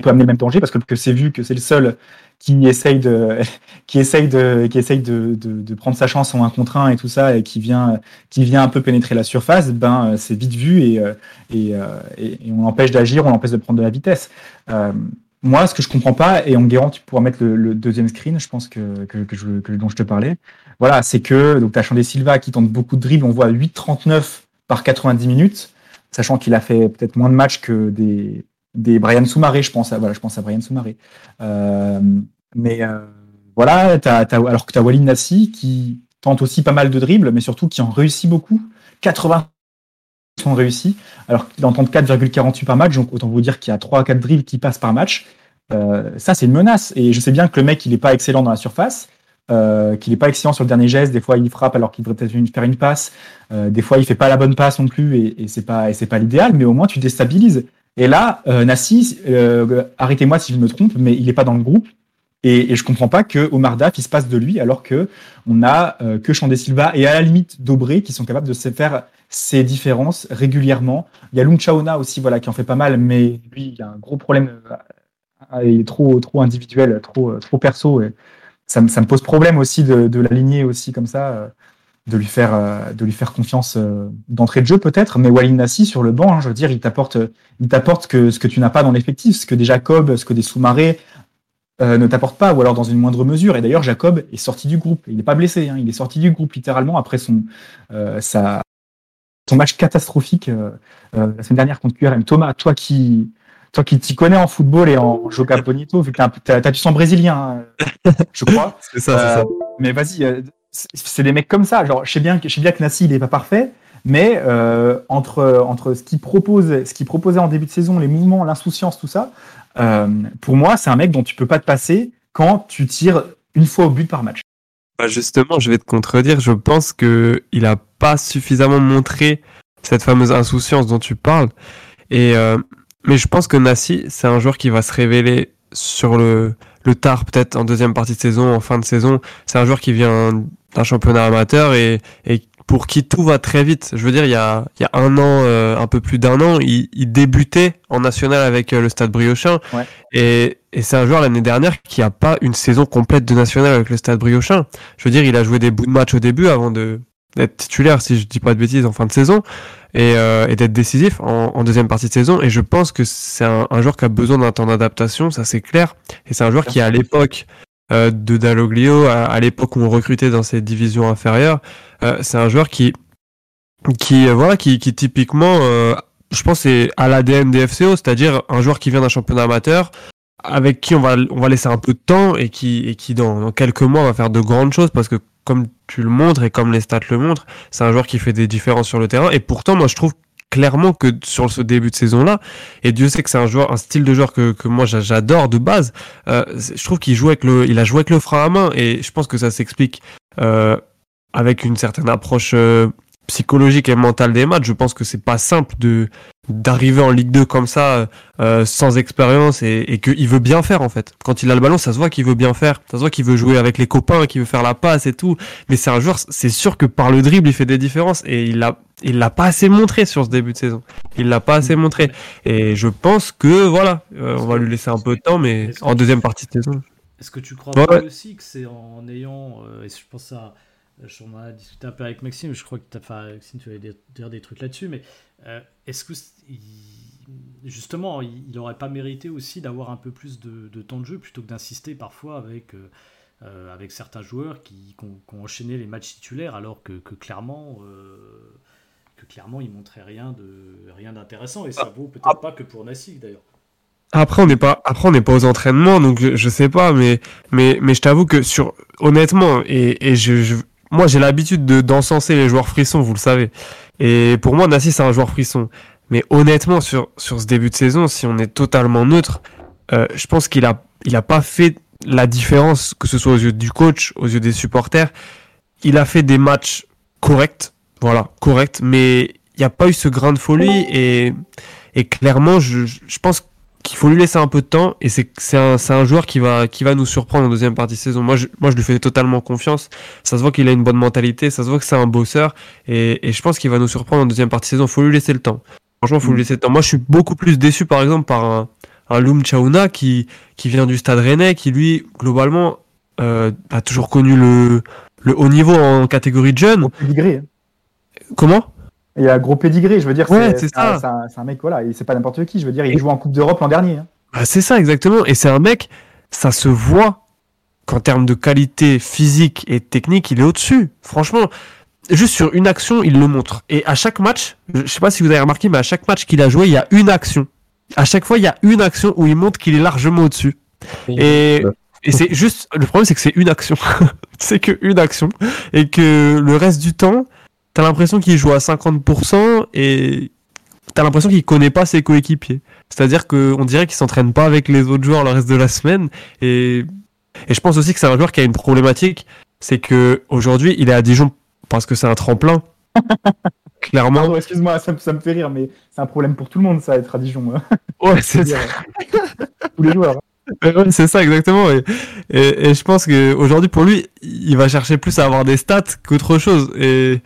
peut amener le même danger parce que, c'est vu que c'est le seul qui essaye de [laughs] qui essaye de qui essaye de, de, prendre sa chance en un contre un et tout ça et qui vient qui vient un peu pénétrer la surface ben c'est vite vu et euh, euh, et, et, on l'empêche d'agir on l'empêche de prendre de la vitesse. Euh, moi ce que je comprends pas et en guérant tu pourras mettre le, deuxième screen je pense que, que, que, je, dont je te parlais. Voilà c'est que donc as Chandé Silva qui tente beaucoup de dribbles on voit 8,39 par 90 minutes sachant qu'il a fait peut-être moins de matchs que des des Brian Soumaré, je pense à voilà, je pense à Brian Soumaré. Euh, mais euh, voilà, alors que tu as Walid Nassi qui tente aussi pas mal de dribbles, mais surtout qui en réussit beaucoup. 80 sont réussis, alors qu'il en tente 4,48 par match, donc autant vous dire qu'il y a 3 à 4 dribbles qui passent par match. Euh, ça, c'est une menace. Et je sais bien que le mec, il n'est pas excellent dans la surface, qu'il n'est pas excellent sur le dernier geste. Des fois, il frappe alors qu'il devrait peut-être faire une passe. Des fois, il fait pas la bonne passe non plus, et, et c'est pas l'idéal. Mais au moins, tu déstabilises. Et là, euh, Nassi, euh, arrêtez-moi si je me trompe, mais il n'est pas dans le groupe. Et, et je comprends pas que Omar Daf il se passe de lui alors que on a euh, que Chandé Silva et à la limite Dobré qui sont capables de se faire ces différences régulièrement. Il y a Lung Chaona aussi voilà qui en fait pas mal, mais lui il a un gros problème. Euh, il est trop trop individuel, trop trop perso. Et ça, ça me pose problème aussi de, de l'aligner aussi comme ça de lui faire, euh, de lui faire confiance euh, d'entrée de jeu peut-être, mais Walid Nassi sur le banc, hein, je veux dire, il t'apporte, il t'apporte que ce que tu n'as pas dans l'effectif, ce que des Jacob, ce que des sous-marés, euh, ne t'apporte pas, ou alors dans une moindre mesure. Et d'ailleurs, Jacob est sorti du groupe. Il n'est pas blessé, hein, il est sorti du groupe littéralement après son, euh, sa, son match catastrophique euh, euh, la semaine dernière contre QRM. Thomas, toi qui toi qui t'y connais en football et en Joga Bonito, vu que t'as t'as t'as du sang brésilien, hein, je crois. [laughs] C'est ça, c'est ça. Mais vas-y, euh, c'est- des mecs comme ça. Genre, je sais bien que je sais bien que Nassi il est pas parfait, mais euh, entre entre ce qu'il propose, ce qu'il proposait en début de saison, les mouvements, l'insouciance, tout ça, euh, pour moi, c'est un mec dont tu peux pas te passer quand tu tires une fois au but par match. Bah justement, je vais te contredire. Je pense que il a pas suffisamment montré cette fameuse insouciance dont tu parles. Et euh, mais je pense que Nassi, c'est un joueur qui va se révéler sur le le tard, peut-être en deuxième partie de saison, en fin de saison. C'est un joueur qui vient d'un championnat amateur et, et pour qui tout va très vite. Je veux dire, il y a, il y a un an, euh, un peu plus d'un an, il, il débutait en national avec euh, le Stade Briochin. Ouais. Et, et c'est un joueur l'année dernière qui a pas une saison complète de national avec le Stade Briochin. Je veux dire, il a joué des bouts de match au début avant de d'être titulaire, si je dis pas de bêtises, en fin de saison, et, euh, et d'être décisif en, en deuxième partie de saison. Et je pense que c'est un, un joueur qui a besoin d'un temps d'adaptation, ça c'est clair. Et c'est un joueur qui, à l'époque euh, de Dalloglio, à, à l'époque où on recrutait dans ces divisions inférieures, euh, c'est un joueur qui, qui euh, voilà, qui, qui typiquement, euh, je pense, c'est à l'ADN des FCO, c'est-à-dire un joueur qui vient d'un championnat amateur, avec qui on va, on va laisser un peu de temps et qui, et qui dans, dans quelques mois va faire de grandes choses parce que comme tu le montres et comme les stats le montrent, c'est un joueur qui fait des différences sur le terrain. Et pourtant, moi, je trouve clairement que sur ce début de saison-là, et Dieu sait que c'est un joueur, un style de joueur que, que moi j'a- j'adore de base. euh, je trouve qu'il joue avec le, il a joué avec le frein à main et je pense que ça s'explique euh, avec une certaine approche euh, psychologique et mentale des matchs. Je pense que c'est pas simple de d'arriver en Ligue 2 comme ça euh, sans expérience et, et qu'il veut bien faire en fait. Quand il a le ballon, ça se voit qu'il veut bien faire. Ça se voit qu'il veut jouer avec les copains, qu'il veut faire la passe et tout. Mais c'est un joueur, c'est sûr que par le dribble, il fait des différences et il l'a il l'a pas assez montré sur ce début de saison. Il l'a pas assez montré. Et je pense que voilà, euh, on va lui laisser un peu de temps, mais en deuxième partie de saison. Est-ce que tu crois Ouais, pas aussi que c'est en ayant, euh, et je pense à, on a discuté un peu avec Maxime, je crois que enfin, Maxime, tu dire, dire des trucs là-dessus, mais euh, est-ce que il- justement, il, il aurait pas mérité aussi d'avoir un peu plus de, de temps de jeu plutôt que d'insister parfois avec euh, euh, avec certains joueurs qui, qui ont, qui ont enchaîné les matchs titulaires alors que, que clairement euh, que clairement ils montraient rien de rien d'intéressant et ça vaut peut-être pas que pour Nassik d'ailleurs. Après on n'est pas après on n'est pas aux entraînements donc je, je sais pas mais mais mais je t'avoue que sur honnêtement et, et je, je- moi j'ai l'habitude de d'encenser les joueurs frissons vous le savez. Et pour moi Nassi c'est un joueur frisson. Mais honnêtement sur sur ce début de saison si on est totalement neutre euh, je pense qu'il a il a pas fait la différence que ce soit aux yeux du coach aux yeux des supporters. Il a fait des matchs corrects voilà corrects mais il n'y a pas eu ce grain de folie et et clairement je, je pense qu'il faut lui laisser un peu de temps et c'est c'est un, c'est un joueur qui va qui va nous surprendre en deuxième partie de saison. Moi je, moi je lui fais totalement confiance. Ça se voit qu'il a une bonne mentalité, ça se voit que c'est un bosseur et, et je pense qu'il va nous surprendre en deuxième partie de saison. Faut lui laisser le temps. Franchement, faut lui laisser le temps. Moi je suis beaucoup plus déçu par exemple par un un Loum Chaouna qui qui vient du Stade Rennais qui lui globalement euh, a toujours connu le le haut niveau en catégorie de jeunes. Hein. Comment? Il a un gros pédigré, je veux dire, Ouais, c'est ça. c'est un- mec, voilà, et c'est pas n'importe qui, je veux dire, il joue en Coupe d'Europe l'an dernier. hein. Bah, c'est ça exactement. Et c'est un mec, ça se voit qu'en termes de qualité physique et technique, il est au-dessus. Franchement, juste sur une action, il le montre. Et à chaque match, je sais pas si vous avez remarqué, mais à chaque match qu'il a joué, il y a une action. À chaque fois, il y a une action où il montre qu'il est largement au-dessus. Et, et c'est juste, le problème, c'est que c'est une action. [laughs] c'est que une action. Et que le reste du temps, t'as l'impression qu'il joue à 50% et t'as l'impression qu'il connaît pas ses coéquipiers. C'est-à-dire qu'on dirait qu'il s'entraîne pas avec les autres joueurs le reste de la semaine. Et, et je pense aussi que c'est un joueur qui a une problématique. C'est que aujourd'hui, il est à Dijon parce que c'est un tremplin. [laughs] Clairement. Pardon, excuse-moi, ça, me- ça me fait rire, mais c'est un problème pour tout le monde, ça, être à Dijon. hein. Ouais, [laughs] c'est Je veux dire, Tous les joueurs. Ouais, ouais, c'est ça exactement. Et, et, et je pense que aujourd'hui pour lui, il va chercher plus à avoir des stats qu'autre chose. Et,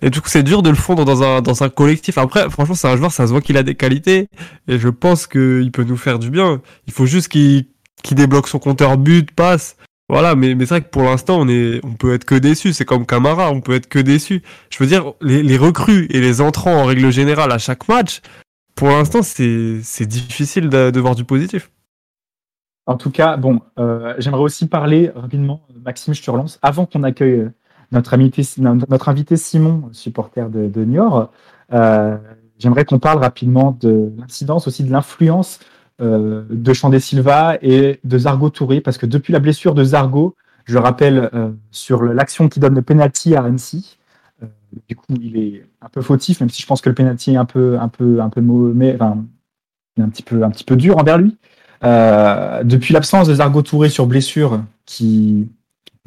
et du coup, c'est dur de le fondre dans un dans un collectif. Après, franchement, c'est un joueur, ça se voit qu'il a des qualités. Et je pense qu'il peut nous faire du bien. Il faut juste qu'il qu'il débloque son compteur but, passe. Voilà, mais, mais c'est vrai que pour l'instant, on est, on peut être que déçu. C'est comme Camara, on peut être que déçu. Je veux dire, les, les recrues et les entrants en règle générale à chaque match, pour l'instant, c'est, difficile de, de voir du positif. En tout cas, bon, euh, j'aimerais aussi parler rapidement, Maxime, je te relance, avant qu'on accueille notre invité, notre invité Simon, supporter de, de Niort. Euh, j'aimerais qu'on parle rapidement de l'incidence, aussi de l'influence euh, de Chandé Silva et de Zargo Touré, parce que depuis la blessure de Zargo, je rappelle euh, sur l'action qui donne le penalty à Annecy, du coup, il est un peu fautif, même si je pense que le penalty est un peu, un peu, un peu mauvais, un petit peu, un petit peu dur envers lui. Depuis l'absence de Zargo Touré sur blessure, qui,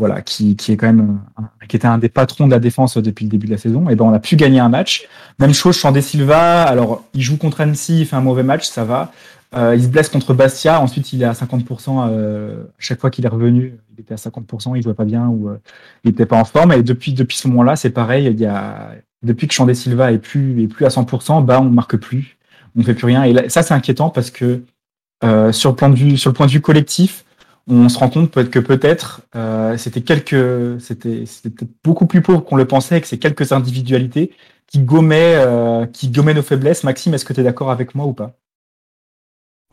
voilà, qui, qui est quand même, un, qui était un des patrons de la défense depuis le début de la saison, et ben on a pu gagner un match. Même chose, Chandé Silva. Alors, il joue contre Annecy, il fait un mauvais match, ça va. Euh, il se blesse contre Bastia. Ensuite, il est à 50%. Euh, chaque fois qu'il est revenu, il était à 50%. Il jouait pas bien ou euh, il était pas en forme. Et depuis depuis ce moment-là, c'est pareil. Il y a depuis que Chandé Silva est plus est plus à 100%, bah on marque plus, on fait plus rien. Et ça, c'est inquiétant parce que euh, sur le de vue sur le point de vue collectif, on se rend compte peut-être que peut-être euh, c'était quelques c'était beaucoup plus pauvre qu'on le pensait que c'est quelques individualités qui gommaient euh, qui gommaient nos faiblesses. Maxime, est-ce que tu es d'accord avec moi ou pas?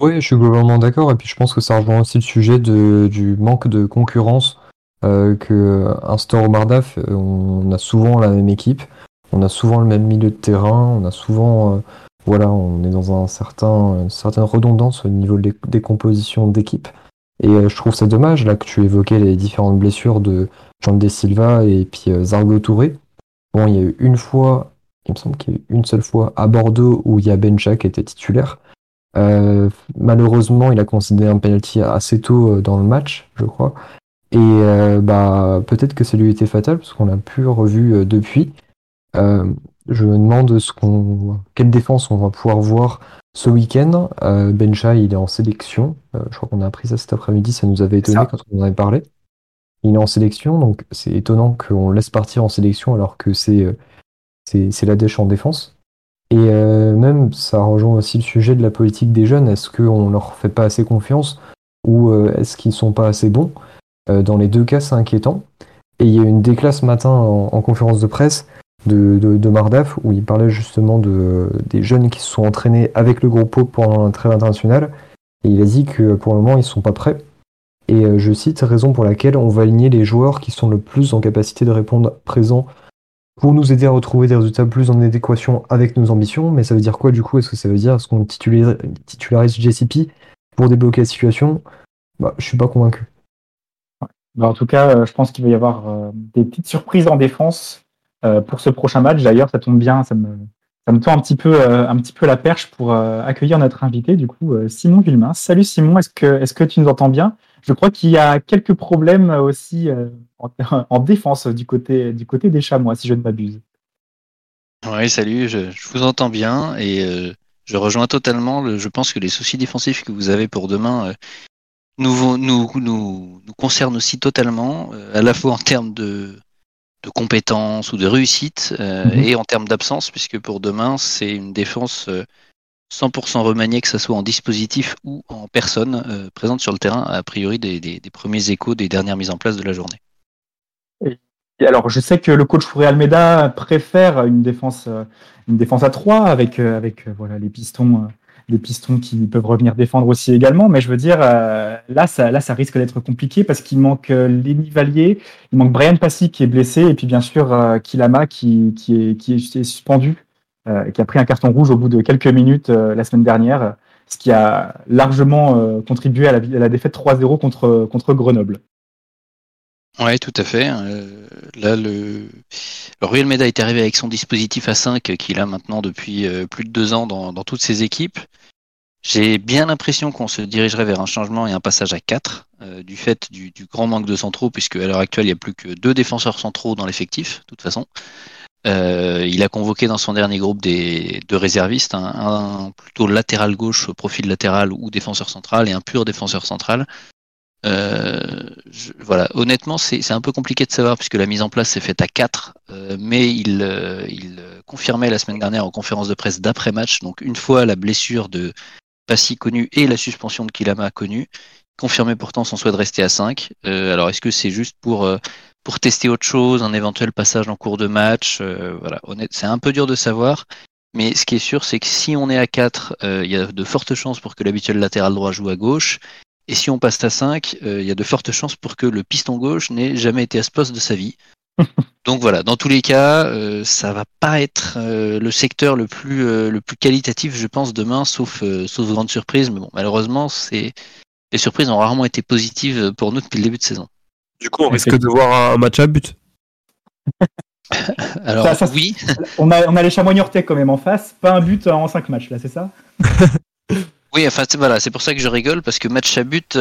Oui, je suis globalement d'accord, et puis je pense que ça rejoint aussi le sujet du manque de concurrence euh, que instaure Omar Daf. On a souvent la même équipe, on a souvent le même milieu de terrain, on a souvent, euh, voilà, on est dans une certaine redondance au niveau des compositions d'équipe. Et euh, je trouve ça dommage, là, que tu évoquais les différentes blessures de Jean de Silva et puis euh, Zargo Touré. Bon, il y a eu une fois, il me semble qu'il y a eu une seule fois à Bordeaux où il y a Bencha qui était titulaire. Euh, malheureusement, il a concédé un penalty assez tôt dans le match, je crois. Et bah, peut-être que ça lui était fatal, parce qu'on l'a plus revu depuis. Je me demande ce qu'on, quelle défense on va pouvoir voir ce week-end. Euh, Bencha, il est en sélection. Euh, je crois qu'on a appris ça cet après-midi, ça nous avait étonné quand on en avait parlé. Il est en sélection, donc c'est étonnant qu'on laisse partir en sélection alors que c'est euh, c'est la dèche en défense. Et euh, même, ça rejoint aussi le sujet de la politique des jeunes. Est-ce qu'on leur fait pas assez confiance ou est-ce qu'ils sont pas assez bons? Dans les deux cas, c'est inquiétant. Et il y a eu une déclasse ce matin en, en conférence de presse de, Mardaf où il parlait justement de, des jeunes qui se sont entraînés avec le groupe pendant un trêve international. Et il a dit que pour le moment, ils sont pas prêts. Et euh, je cite, raison pour laquelle on va aligner les joueurs qui sont le plus en capacité de répondre présent pour nous aider à retrouver des résultats plus en adéquation avec nos ambitions. Mais ça veut dire quoi du coup? Est-ce que ça veut dire est-ce qu'on titularise, JCP pour débloquer la situation? Bah, Je suis pas convaincu. Bah, en tout cas, euh, je pense qu'il va y avoir euh, des petites surprises en défense pour ce prochain match. D'ailleurs, ça tombe bien, ça me, ça me tend un petit peu, euh, un petit peu la perche pour euh, accueillir notre invité, du coup, euh, Simon Villemain. Salut Simon, est-ce que, est-ce que tu nous entends bien? Je crois qu'il y a quelques problèmes aussi euh, en, [laughs] en défense du côté, du côté des Chamois, si je ne m'abuse. Oui, salut, je, vous entends bien et euh, je rejoins totalement. Le, je pense que les soucis défensifs que vous avez pour demain euh, nous, nous, concernent aussi totalement, euh, à la fois en termes de, de compétences ou de réussite euh, Mhm. et en termes d'absence, puisque pour demain, c'est une défense euh, 100% remaniée, que ce soit en dispositif ou en personne euh, présente sur le terrain, a priori des, des, des premiers échos des dernières mises en place de la journée. Et alors, je sais que le coach Fouré Almeida préfère une défense, euh, une défense à 3 avec, euh, avec euh, voilà, les pistons, euh, les pistons qui peuvent revenir défendre aussi également. Mais je veux dire, euh, là, ça, là, ça risque d'être compliqué parce qu'il manque euh, Valier, il manque Brian Passy qui est blessé et puis bien sûr euh, Kilama qui, qui, est, qui est suspendu euh, et qui a pris un carton rouge au bout de quelques minutes la semaine dernière, ce qui a largement contribué à la, à la défaite 3-0 contre, contre Grenoble. Oui, tout à fait. Euh, là, le, le Real Meda est arrivé avec son dispositif à 5 qu'il a maintenant depuis euh, plus de deux ans dans, dans toutes ses équipes. J'ai bien l'impression qu'on se dirigerait vers un changement et un passage à 4 euh, du fait du, du grand manque de centraux, puisque à l'heure actuelle, il n'y a plus que deux défenseurs centraux dans l'effectif, de toute façon. Euh, il a convoqué dans son dernier groupe des deux réservistes, un, un plutôt latéral gauche, profil latéral ou défenseur central, et un pur défenseur central. Euh, voilà, honnêtement, c'est un peu compliqué de savoir puisque la mise en place s'est faite à 4, euh, mais il, euh, euh, confirmait la semaine dernière en conférence de presse d'après-match, donc une fois la blessure de Passy connue et la suspension de Kilama connue, confirmait pourtant son souhait de rester à 5. Euh, alors est-ce que c'est juste pour, pour tester autre chose, un éventuel passage en cours de match Voilà, c'est un peu dur de savoir. Mais ce qui est sûr, c'est que si on est à 4, euh, il y a de fortes chances pour que l'habituel latéral droit joue à gauche. Et si on passe à 5, il y a de fortes chances pour que le piston gauche n'ait jamais été à ce poste de sa vie. [laughs] Donc voilà, dans tous les cas, euh, ça va pas être euh, le secteur le plus euh, le plus qualitatif, je pense, demain, sauf sauf grande surprise. Mais bon, malheureusement, c'est les surprises ont rarement été positives pour nous depuis le début de saison. Du coup, on risque de voir un match à but? [laughs] Alors oui. On a on a les chamois quand même en face, pas un but en 5 matchs là, c'est ça? [laughs] Oui, enfin voilà, c'est pour ça que je rigole parce que match à but,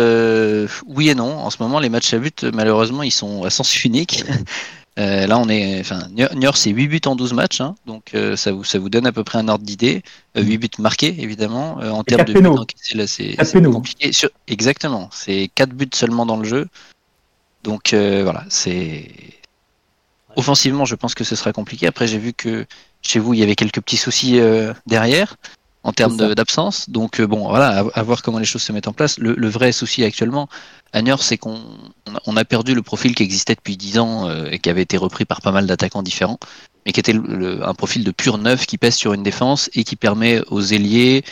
oui et non. En ce moment, les matchs à but, malheureusement, ils sont à sens unique. [laughs] Euh, là, on est, enfin, Niort, c'est 8 buts en 12 matchs, hein, donc euh, ça, vous, ça vous donne à peu près un ordre d'idée. 8 euh, buts marqués, évidemment. en termes de buts encaissés, là, c'est compliqué. exactement, c'est 4 buts seulement dans le jeu. Donc voilà, c'est. Offensivement, je pense que ce sera compliqué. Après, j'ai vu que chez vous, il y avait quelques petits soucis derrière en termes d'absence. Donc bon, voilà, à, voir comment les choses se mettent en place. Le, vrai souci actuellement à Niort, c'est qu'on on a perdu le profil qui existait depuis 10 ans euh, et qui avait été repris par pas mal d'attaquants différents, mais qui était un profil de pur neuf qui pèse sur une défense et qui permet aux ailiers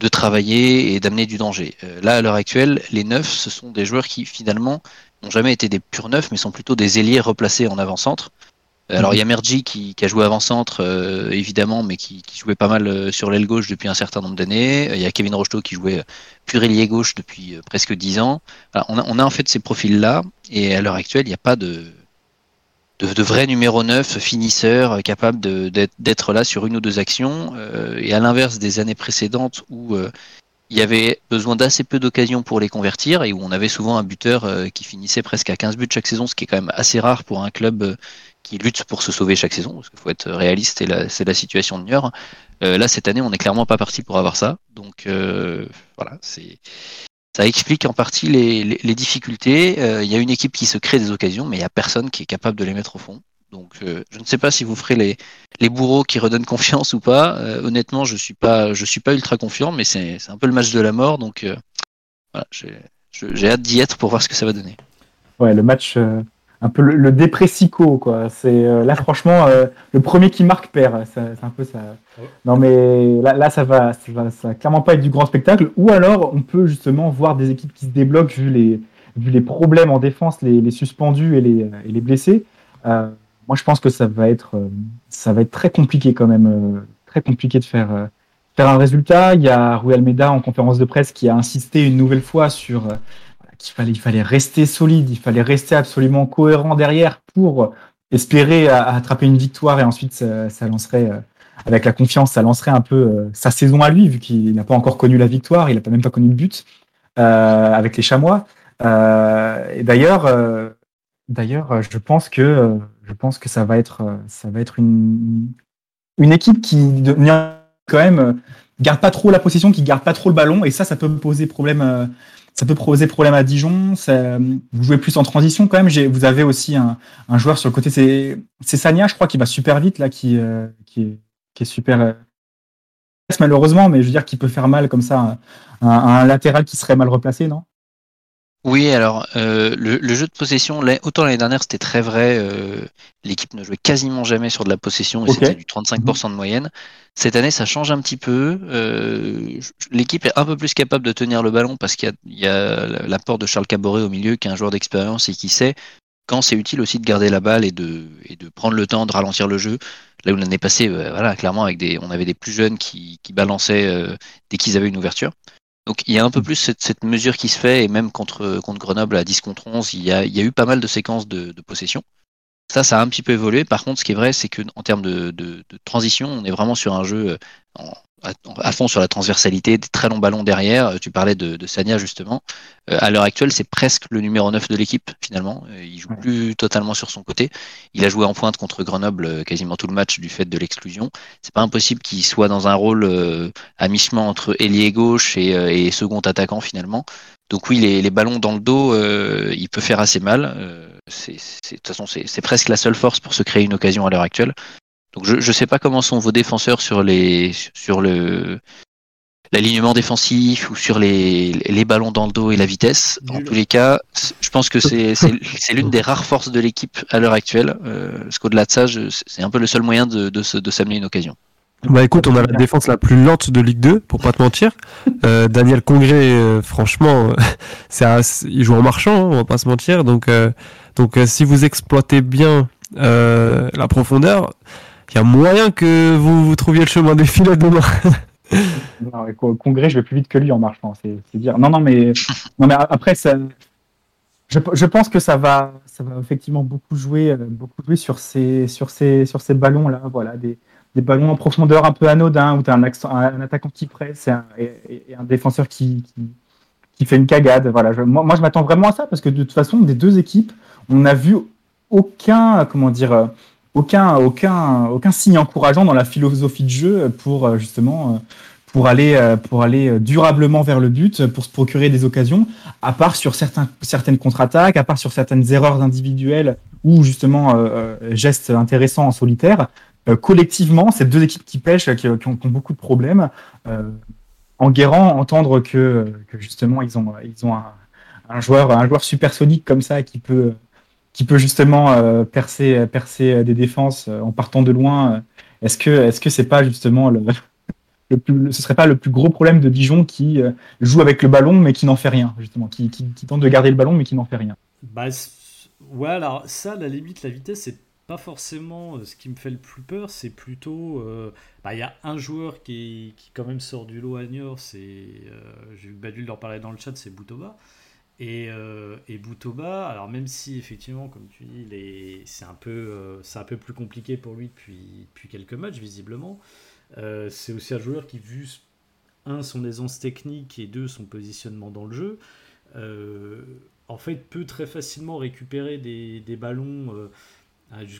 de travailler et d'amener du danger. Euh, là, à l'heure actuelle, les neufs, ce sont des joueurs qui finalement n'ont jamais été des purs neufs, mais sont plutôt des ailiers replacés en avant-centre. Euh, alors il y a Mergi qui, a joué avant-centre évidemment, mais qui, jouait pas mal sur l'aile gauche depuis un certain nombre d'années. Il y a Kevin Rocheteau qui jouait pur ailier gauche depuis presque 10 ans. on, a, on, a, en fait ces profils-là, et à l'heure actuelle, il n'y a pas de, de, vrai numéro 9 finisseur euh, capable d'être là sur une ou deux actions. Euh, et à l'inverse des années précédentes où euh, il y avait besoin d'assez peu d'occasions pour les convertir et où on avait souvent un buteur qui finissait presque à 15 buts chaque saison, ce qui est quand même assez rare pour un club qui lutte pour se sauver chaque saison, parce qu'il faut être réaliste, c'est la situation de Niort. là, cette année, on n'est clairement pas parti pour avoir ça. Donc voilà, c'est ça explique en partie les, difficultés. Euh, il y a une équipe qui se crée des occasions, mais il n'y a personne qui est capable de les mettre au fond. Donc euh, je ne sais pas si vous ferez les, bourreaux qui redonnent [laughs] confiance ou pas. Euh, honnêtement, je je suis pas ultra confiant, mais c'est un peu le match de la mort. Donc j'ai hâte d'y être pour voir ce que ça va donner. Ouais, le match un peu le, dépressico quoi. C'est euh, là franchement euh, le premier qui marque perd. C'est un peu ça. Non mais là, là ça, va, ça va, clairement pas être du grand spectacle. Ou alors on peut justement voir des équipes qui se débloquent vu les vu les problèmes en défense, les, les suspendus et les, et les blessés. Euh, moi je pense que ça va être ça va être très compliqué quand même, très compliqué de faire faire un résultat. Il y a Rui Almeida en conférence de presse qui a insisté une nouvelle fois sur il fallait rester solide, il fallait rester absolument cohérent derrière pour espérer attraper une victoire et ensuite ça, lancerait, euh, avec la confiance, ça lancerait un peu euh, sa saison à lui, vu qu'il n'a pas encore connu la victoire, il n'a même pas connu le but euh, avec les chamois. et d'ailleurs, d'ailleurs, je pense que je pense que ça va être, ça va être une, une équipe qui quand même garde pas trop la possession, qui garde pas trop le ballon, et ça, ça peut poser problème ça peut poser problème à Dijon. vous jouez plus en transition quand même. Vous avez aussi un, joueur sur le côté, c'est Sania, je crois, qui va super vite là, qui, euh, qui, est, super euh, malheureusement, mais je veux dire qu'il peut faire mal comme ça, un latéral qui serait mal replacé, non? Oui, alors euh, le, jeu de possession, autant l'année dernière c'était très vrai, euh, l'équipe ne jouait quasiment jamais sur de la possession et c'était du 35% de moyenne. Cette année ça change un petit peu, euh, l'équipe est un peu plus capable de tenir le ballon parce qu'il y a, l'apport de Charles Caboret au milieu qui est un joueur d'expérience et qui sait quand c'est utile aussi de garder la balle et de, et de prendre le temps de ralentir le jeu. Là où l'année passée, voilà, clairement avec des, on avait des plus jeunes qui, qui balançaient dès qu'ils avaient une ouverture. Donc il y a un peu plus cette, mesure qui se fait, et même contre, contre Grenoble à 10 contre 11, il y a, eu pas mal de séquences de, possession. Ça, ça a un petit peu évolué. Par contre, ce qui est vrai, c'est qu'en termes de, de, transition, on est vraiment sur un jeu euh, à, fond sur la transversalité, des très longs ballons derrière. Euh, tu parlais de, de Sania justement. Euh, à l'heure actuelle, c'est presque le numéro 9 de l'équipe finalement. Euh, il joue plus totalement sur son côté. Il a joué en pointe contre Grenoble quasiment tout le match du fait de l'exclusion. C'est pas impossible qu'il soit dans un rôle à mi-chemin entre ailier gauche et, et, second attaquant finalement. Donc oui, les, les ballons dans le dos, il peut faire assez mal. c'est, de toute façon, c'est presque la seule force pour se créer une occasion à l'heure actuelle. Donc je ne sais pas comment sont vos défenseurs sur les sur le l'alignement défensif ou sur les, les ballons dans le dos et la vitesse. En tous les cas, je pense que c'est c'est l'une [laughs] des rares forces de l'équipe à l'heure actuelle. Euh, parce qu'au-delà de ça, c'est un peu le seul moyen de, de, de s'amener une occasion. Bah écoute, on a la défense la plus lente de Ligue 2, pour pas te mentir. Euh, Daniel Congré, euh, franchement, [laughs] il joue en marchant, hein, on va pas se mentir. Donc, euh, donc euh, si vous exploitez bien euh, la profondeur, il y a moyen que vous, vous trouviez le chemin des filets demain. [laughs] Non, au congrès, je vais plus vite que lui en marchant. C'est dire. Non, non, mais, après, je, pense que ça va, ça va effectivement beaucoup jouer, euh, beaucoup jouer sur ces, sur ces, sur ces ballons-là. Voilà, des, ballons en profondeur un peu anodins où tu as un, attaquant qui presse et un, défenseur qui, qui, fait une cagade. Voilà, moi, je m'attends vraiment à ça parce que de toute façon, des deux équipes, on n'a vu aucun, comment dire, euh, aucun, aucun, aucun signe encourageant dans la philosophie de jeu pour euh, justement euh, pour aller, euh, pour aller durablement vers le but, pour se procurer des occasions, à part sur certains, certaines contre-attaques, à part sur certaines erreurs individuelles ou justement gestes intéressants en solitaire. Collectivement, ces deux équipes qui pêchent, qui, ont, beaucoup de problèmes, en guérant, entendre que, que justement ils ont, ils ont un, un joueur, un joueur supersonique comme ça qui peut, qui peut justement euh, percer, percer des défenses euh, en partant de loin. euh, Est-ce que, est-ce que pas justement [laughs] le, ce serait pas le plus gros problème de Dijon qui euh, joue avec le ballon mais qui n'en fait rien justement, qui, tente de garder le ballon mais qui n'en fait rien? Bah, ouais, alors ça, la limite, la vitesse, c'est pas forcément euh, ce qui me fait le plus peur, c'est plutôt. euh, bah, Il y a un joueur qui, qui, quand même, sort du lot à Niort, c'est. euh, J'ai eu Badul leur parler dans le chat, c'est Boutoba. Et, euh, Boutoba, alors même si effectivement, comme tu dis, il est- c'est un, peu, euh, c'est un peu plus compliqué pour lui depuis, quelques matchs, visiblement, euh, c'est aussi un joueur qui, vu un, son aisance technique et deux, son positionnement dans le jeu, en fait, peut très facilement récupérer des, des ballons,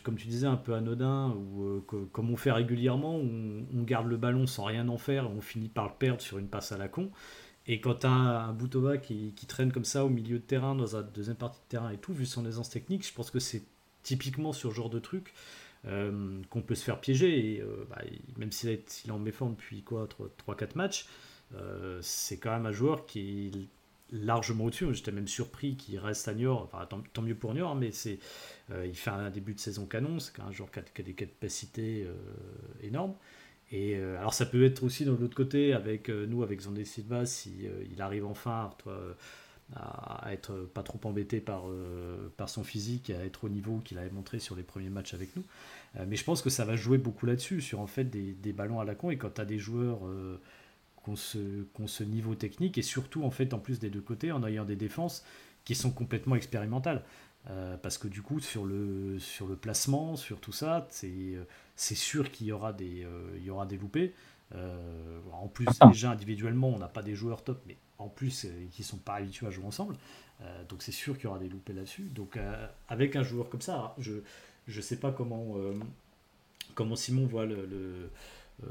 comme tu disais, un peu anodins, ou comme on fait régulièrement, on, on garde le ballon sans rien en faire, et on finit par le perdre sur une passe à la con. Et quand un, Boutova qui, traîne comme ça au milieu de terrain, dans la deuxième partie de terrain et tout, vu son aisance technique, je pense que c'est typiquement sur ce genre de truc euh, qu'on peut se faire piéger. Et euh, bah, même s'il est, en méforme depuis quoi 3-4 matchs, euh, c'est quand même un joueur qui est largement au-dessus. J'étais même surpris qu'il reste à Niort. Enfin, tant, mieux pour Niort, mais c'est, il fait un début de saison canon. C'est quand même un joueur qui a, des capacités énormes. Et euh, alors ça peut être aussi de l'autre côté avec euh, nous, avec Zondé Silva, si euh, il arrive enfin toi, à, être pas trop embêté par, par son physique et à être au niveau qu'il avait montré sur les premiers matchs avec nous. Mais je pense que ça va jouer beaucoup là-dessus, sur en fait des, des ballons à la con. Et quand tu as des joueurs euh, qui ont ce, niveau technique, et surtout en fait en plus des deux côtés, en ayant des défenses qui sont complètement expérimentales. Parce que du coup, sur le, sur le placement, sur tout ça, c'est c'est sûr qu'il y aura des, euh, il y aura des loupés. Euh, en plus, déjà individuellement, on n'a pas des joueurs top, mais en plus, euh, qui sont pas habitués à jouer ensemble. Donc c'est sûr qu'il y aura des loupés là-dessus. Donc avec un joueur comme ça, je je sais pas comment comment Simon voit le, le-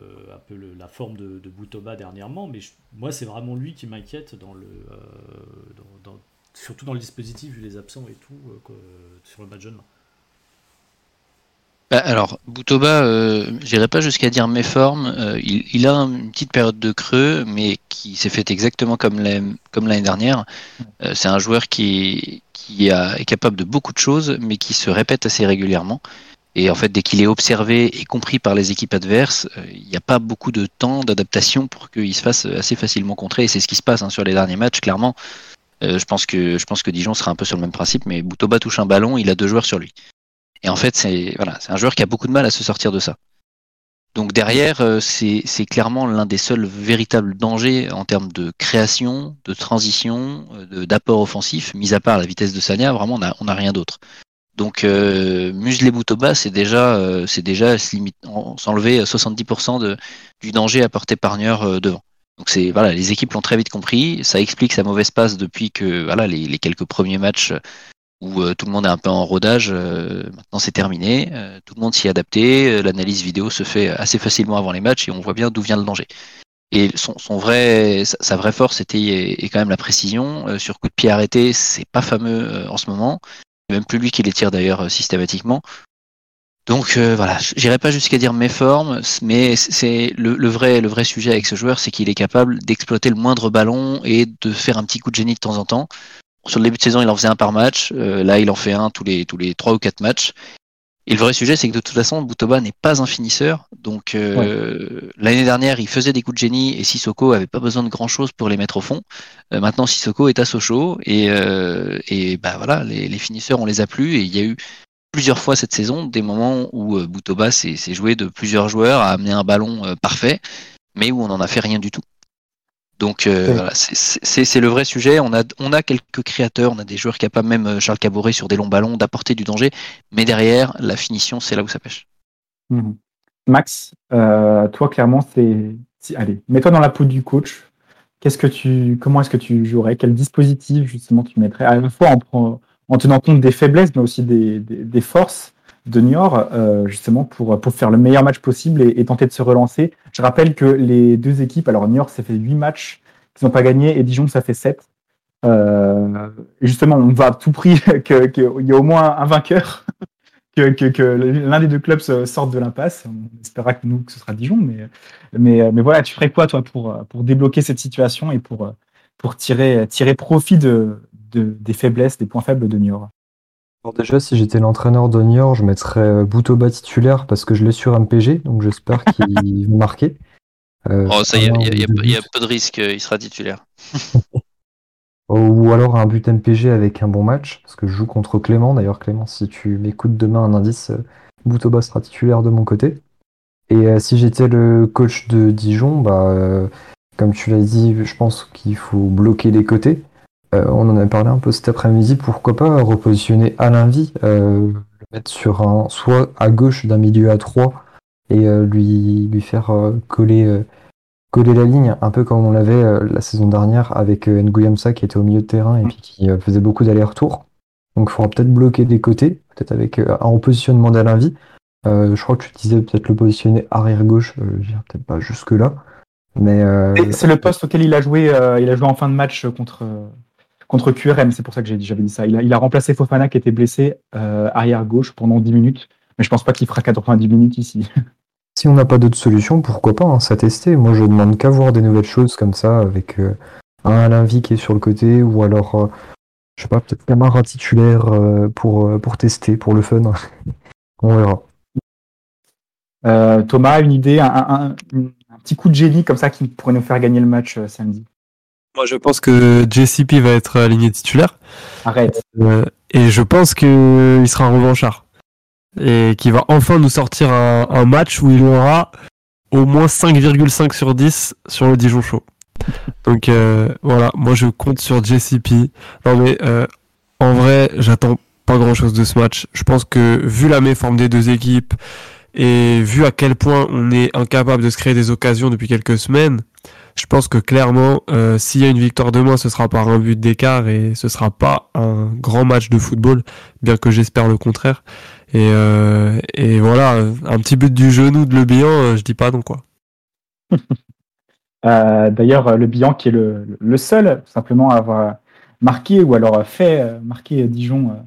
euh, un peu le- la forme de, de Boutoba dernièrement, mais je- moi c'est vraiment lui qui m'inquiète dans le euh, dans- dans- surtout dans le dispositif vu les absents et tout euh, sur le match de demain. Bah, alors, Boutoba, euh, j'irai pas jusqu'à dire méforme. Euh, il, il a une petite période de creux, mais qui s'est fait exactement comme l'année comme l'année dernière. Euh, c'est un joueur qui, qui a- est capable de beaucoup de choses, mais qui se répète assez régulièrement. Et en fait, dès qu'il est observé et compris par les équipes adverses, euh, il n'y a pas beaucoup de temps d'adaptation pour qu'il se fasse assez facilement contrer. Et c'est ce qui se passe hein, sur les derniers matchs, clairement. Euh, je pense que je pense que Dijon sera un peu sur le même principe, mais Boutoba touche un ballon, il a deux joueurs sur lui. Et en fait, c'est voilà, c'est un joueur qui a beaucoup de mal à se sortir de ça. Donc derrière, euh, c'est clairement l'un des seuls véritables dangers en termes de création, de transition, euh, d'apport offensif, mis à part la vitesse de Sagna, vraiment on a, on a rien d'autre. Donc euh, museler Boutoba, c'est déjà, euh, c'est déjà s'enlever 70% de, du danger apporté par euh, devant. Donc c'est voilà, les équipes l'ont très vite compris. Ça explique sa mauvaise passe depuis que voilà les, les quelques premiers matchs où euh, tout le monde est un peu en rodage. euh, maintenant, c'est terminé. euh, tout le monde s'y est adapté. L'analyse vidéo se fait assez facilement avant les matchs et on voit bien d'où vient le danger. Et son, vrai, sa, vraie force était est quand même la précision. Sur coup de pied arrêté, c'est pas fameux en ce moment. Même plus lui qui les tire d'ailleurs systématiquement. Donc euh, voilà, j'irai pas jusqu'à dire méforme, mais c'est le vrai, le vrai sujet avec ce joueur, c'est qu'il est capable d'exploiter le moindre ballon et de faire un petit coup de génie de temps en temps. Sur le début de saison, il en faisait un par match. Euh, là, il en fait un tous les tous les trois ou quatre matchs. Et le vrai sujet, c'est que de toute façon, Boutoba n'est pas un finisseur. Donc euh, l'année dernière, il faisait des coups de génie et Sissoko avait pas besoin de grand chose pour les mettre au fond. Euh, maintenant, Sissoko est à Sochaux et, euh, et bah voilà, les, les, finisseurs, on les a plus. Et il y a eu plusieurs fois cette saison des moments où Boutoba s'est joué de plusieurs joueurs, a amené un ballon parfait, mais où on n'en a fait rien du tout. Donc euh, voilà, c'est le vrai sujet. On a, on a quelques créateurs, on a des joueurs capables, même euh, Charles Cabouret sur des longs ballons, d'apporter du danger. Mais derrière, la finition, c'est là où ça pêche. Mmh. Max, euh, toi clairement, c'est. Allez, mets-toi dans la peau du coach. Qu'est-ce que tu, comment est-ce que tu jouerais? Quel dispositif justement tu mettrais? À la fois en, en tenant compte des faiblesses, mais aussi des, des, des forces de Niort, euh, justement pour, pour faire le meilleur match possible et, tenter de se relancer. Je rappelle que les deux équipes, alors Niort, ça fait 8 matchs qu'ils n'ont pas gagné et Dijon, ça fait 7. Euh, justement, on va à tout prix [laughs] qu'il y ait au moins un vainqueur, [laughs] que, l'un des deux clubs sorte de l'impasse. On espérera que nous, que ce sera Dijon, mais, mais, mais voilà, tu ferais quoi, toi, pour, pour débloquer cette situation et pour, pour tirer, tirer profit de, des faiblesses, des points faibles de Niort Alors déjà, si j'étais l'entraîneur de Niort, je mettrais Boutoba titulaire parce que je l'ai sur MPG, donc j'espère qu'il [laughs] va marquer. Euh, oh, ça y est, il y, y, y, a peu de risque, il sera titulaire. [laughs] Ou alors un but MPG avec un bon match, parce que je joue contre Clément. D'ailleurs, Clément, si tu m'écoutes demain un indice, Boutoba sera titulaire de mon côté. Et euh, si j'étais le coach de Dijon, bah, euh, comme tu l'as dit, je pense qu'il faut bloquer les côtés. Euh, on en a parlé un peu cet après-midi, pourquoi pas repositionner Alain Vie, le mettre sur un, soit à gauche d'un milieu à 3 et lui, lui faire coller coller la ligne, un peu comme on l'avait euh, la saison dernière avec euh, Nguyamsa qui était au milieu de terrain et qui euh, faisait beaucoup d'allers-retours. Donc il faudra peut-être bloquer des côtés, peut-être avec un repositionnement d'Alain Vie. je crois que tu disais peut-être le positionner arrière-gauche, je peut-être pas jusque-là. Mais c'est le poste auquel il a joué, il a joué en fin de match contre, contre QRM, c'est pour ça que j'avais dit ça. Il a, il a, remplacé Fofana qui était blessé arrière-gauche pendant 10 minutes, mais je pense pas qu'il fera 90 minutes ici. [laughs] Si on n'a pas d'autre solution, pourquoi pas, hein, ça tester. Moi, je demande qu'à voir des nouvelles choses comme ça, avec euh, un Alain Vie qui est sur le côté, ou alors, euh, je sais pas, peut-être Camara titulaire euh, pour, pour tester, pour le fun. [laughs] on verra. Thomas, une idée, un, un, un, petit coup de génie comme ça qui pourrait nous faire gagner le match samedi? Moi, je pense que JCP va être aligné titulaire. Arrête. et je pense qu'il sera revanchard et qui va enfin nous sortir un, un match où il aura au moins 5,5 sur 10 sur le Dijon Show. Donc euh, voilà, moi je compte sur JCP. Non mais euh, en vrai, j'attends pas grand chose de ce match. Je pense que vu la méforme des deux équipes et vu à quel point on est incapable de se créer des occasions depuis quelques semaines, je pense que clairement, euh, s'il y a une victoire demain, ce sera par un but d'écart et ce sera pas un grand match de football, bien que j'espère le contraire. Et, euh, voilà, un petit but du genou de Le Bihan, euh, je dis pas non quoi. [laughs] D'ailleurs, Le Bihan qui est le, seul simplement à avoir marqué ou alors fait marquer Dijon,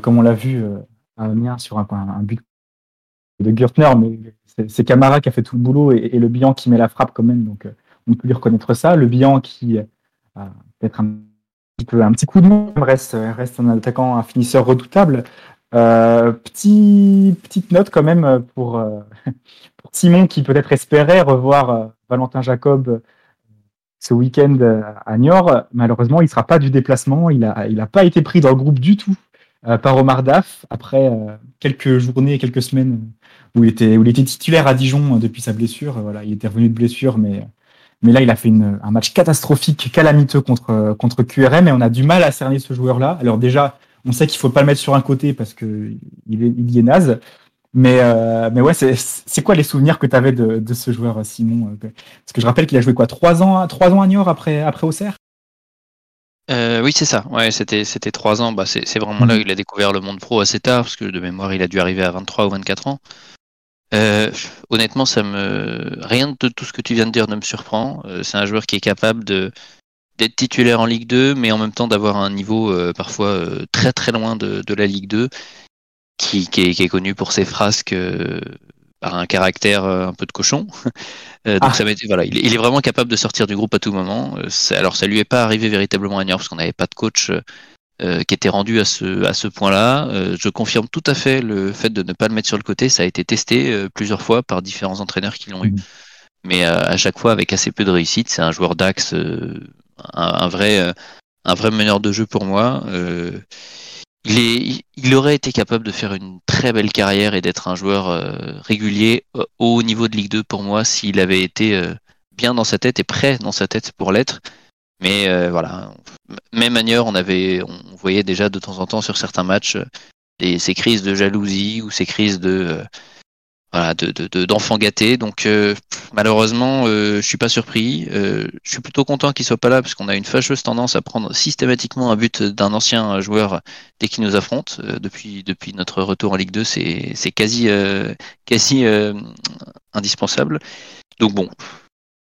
comme on l'a vu à Amiens sur un, but de Gürtner, mais c'est Camara qui a fait tout le boulot et, et, Le Bihan qui met la frappe quand même, donc on peut lui reconnaître ça. Le Bihan qui a peut-être un petit coup de main, reste, un attaquant, un finisseur redoutable. Euh, petit, petite note quand même pour, euh, [laughs] pour Simon qui peut-être espérait revoir euh, Valentin Jacob euh, ce week-end à Niort. Malheureusement, il ne sera pas du déplacement. Il n'a a pas été pris dans le groupe du tout par Omar Daf après quelques journées quelques semaines où il, était, où il était titulaire à Dijon depuis sa blessure. Voilà, il était revenu de blessure, mais, mais là, il a fait une, un match catastrophique, calamiteux contre, contre QRM et on a du mal à cerner ce joueur-là. Alors déjà, on sait qu'il faut pas le mettre sur un côté parce que il, est, il y est naze. Mais, euh, mais ouais, c'est quoi les souvenirs que tu avais de, de, ce joueur, Simon Parce que je rappelle qu'il a joué quoi Trois ans, trois ans à Niort après, après Auxerre? Euh, oui, c'est ça. Ouais, c'était c'était trois ans. Bah, c'est vraiment là où il a découvert le monde pro assez tard, parce que de mémoire, il a dû arriver à 23 ou 24 ans. Euh, honnêtement, ça me rien de tout ce que tu viens de dire ne me surprend. Euh, c'est un joueur qui est capable de d'être titulaire en Ligue 2, mais en même temps d'avoir un niveau euh, parfois euh, très très loin de, de, la Ligue 2, qui, qui, est, qui, est, connu pour ses frasques euh, par un caractère un peu de cochon. [laughs] donc ah. ça voilà, il, il, est vraiment capable de sortir du groupe à tout moment. alors ça lui est pas arrivé véritablement à Niort parce qu'on n'avait pas de coach euh, qui était rendu à ce, à ce point-là. Euh, je confirme tout à fait le fait de ne pas le mettre sur le côté. Ça a été testé euh, plusieurs fois par différents entraîneurs qui l'ont eu, mais à chaque fois avec assez peu de réussite. C'est un joueur d'axe, un, un, vrai, un vrai meneur de jeu pour moi. il, est, il aurait été capable de faire une très belle carrière et d'être un joueur régulier au haut niveau de Ligue 2 pour moi s'il avait été bien dans sa tête et prêt dans sa tête pour l'être. Mais euh, voilà, même manière, on avait, on voyait déjà de temps en temps sur certains matchs des, ces crises de jalousie ou ces crises de euh, voilà, de, de, d'enfants gâtés. Donc euh, malheureusement, je suis pas surpris. je suis plutôt content qu'il soit pas là parce qu'on a une fâcheuse tendance à prendre systématiquement un but d'un ancien joueur dès qu'il nous affronte. depuis depuis notre retour en Ligue 2, c'est c'est quasi quasi indispensable. Donc bon,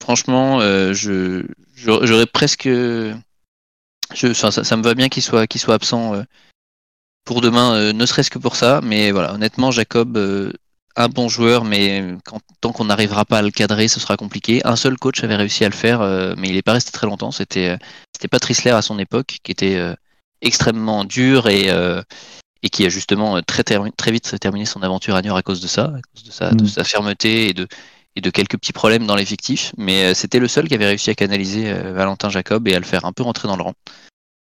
franchement, je J'aurais presque. Je, ça, ça, me va bien qu'il soit, qu'il soit absent euh, pour demain, euh, ne serait-ce que pour ça. Mais voilà, honnêtement, Jacob, euh, un bon joueur, mais quand, tant qu'on n'arrivera pas à le cadrer, ce sera compliqué. Un seul coach avait réussi à le faire, mais il n'est pas resté très longtemps. C'était, c'était Patrice Lair à son époque, qui était extrêmement dur et, et qui a justement très, très vite terminé son aventure à Niort à cause de ça, à cause de sa, de mm. sa fermeté et de, et de quelques petits problèmes dans l'effectif, mais euh, c'était le seul qui avait réussi à canaliser euh, Valentin Jacob et à le faire un peu rentrer dans le rang.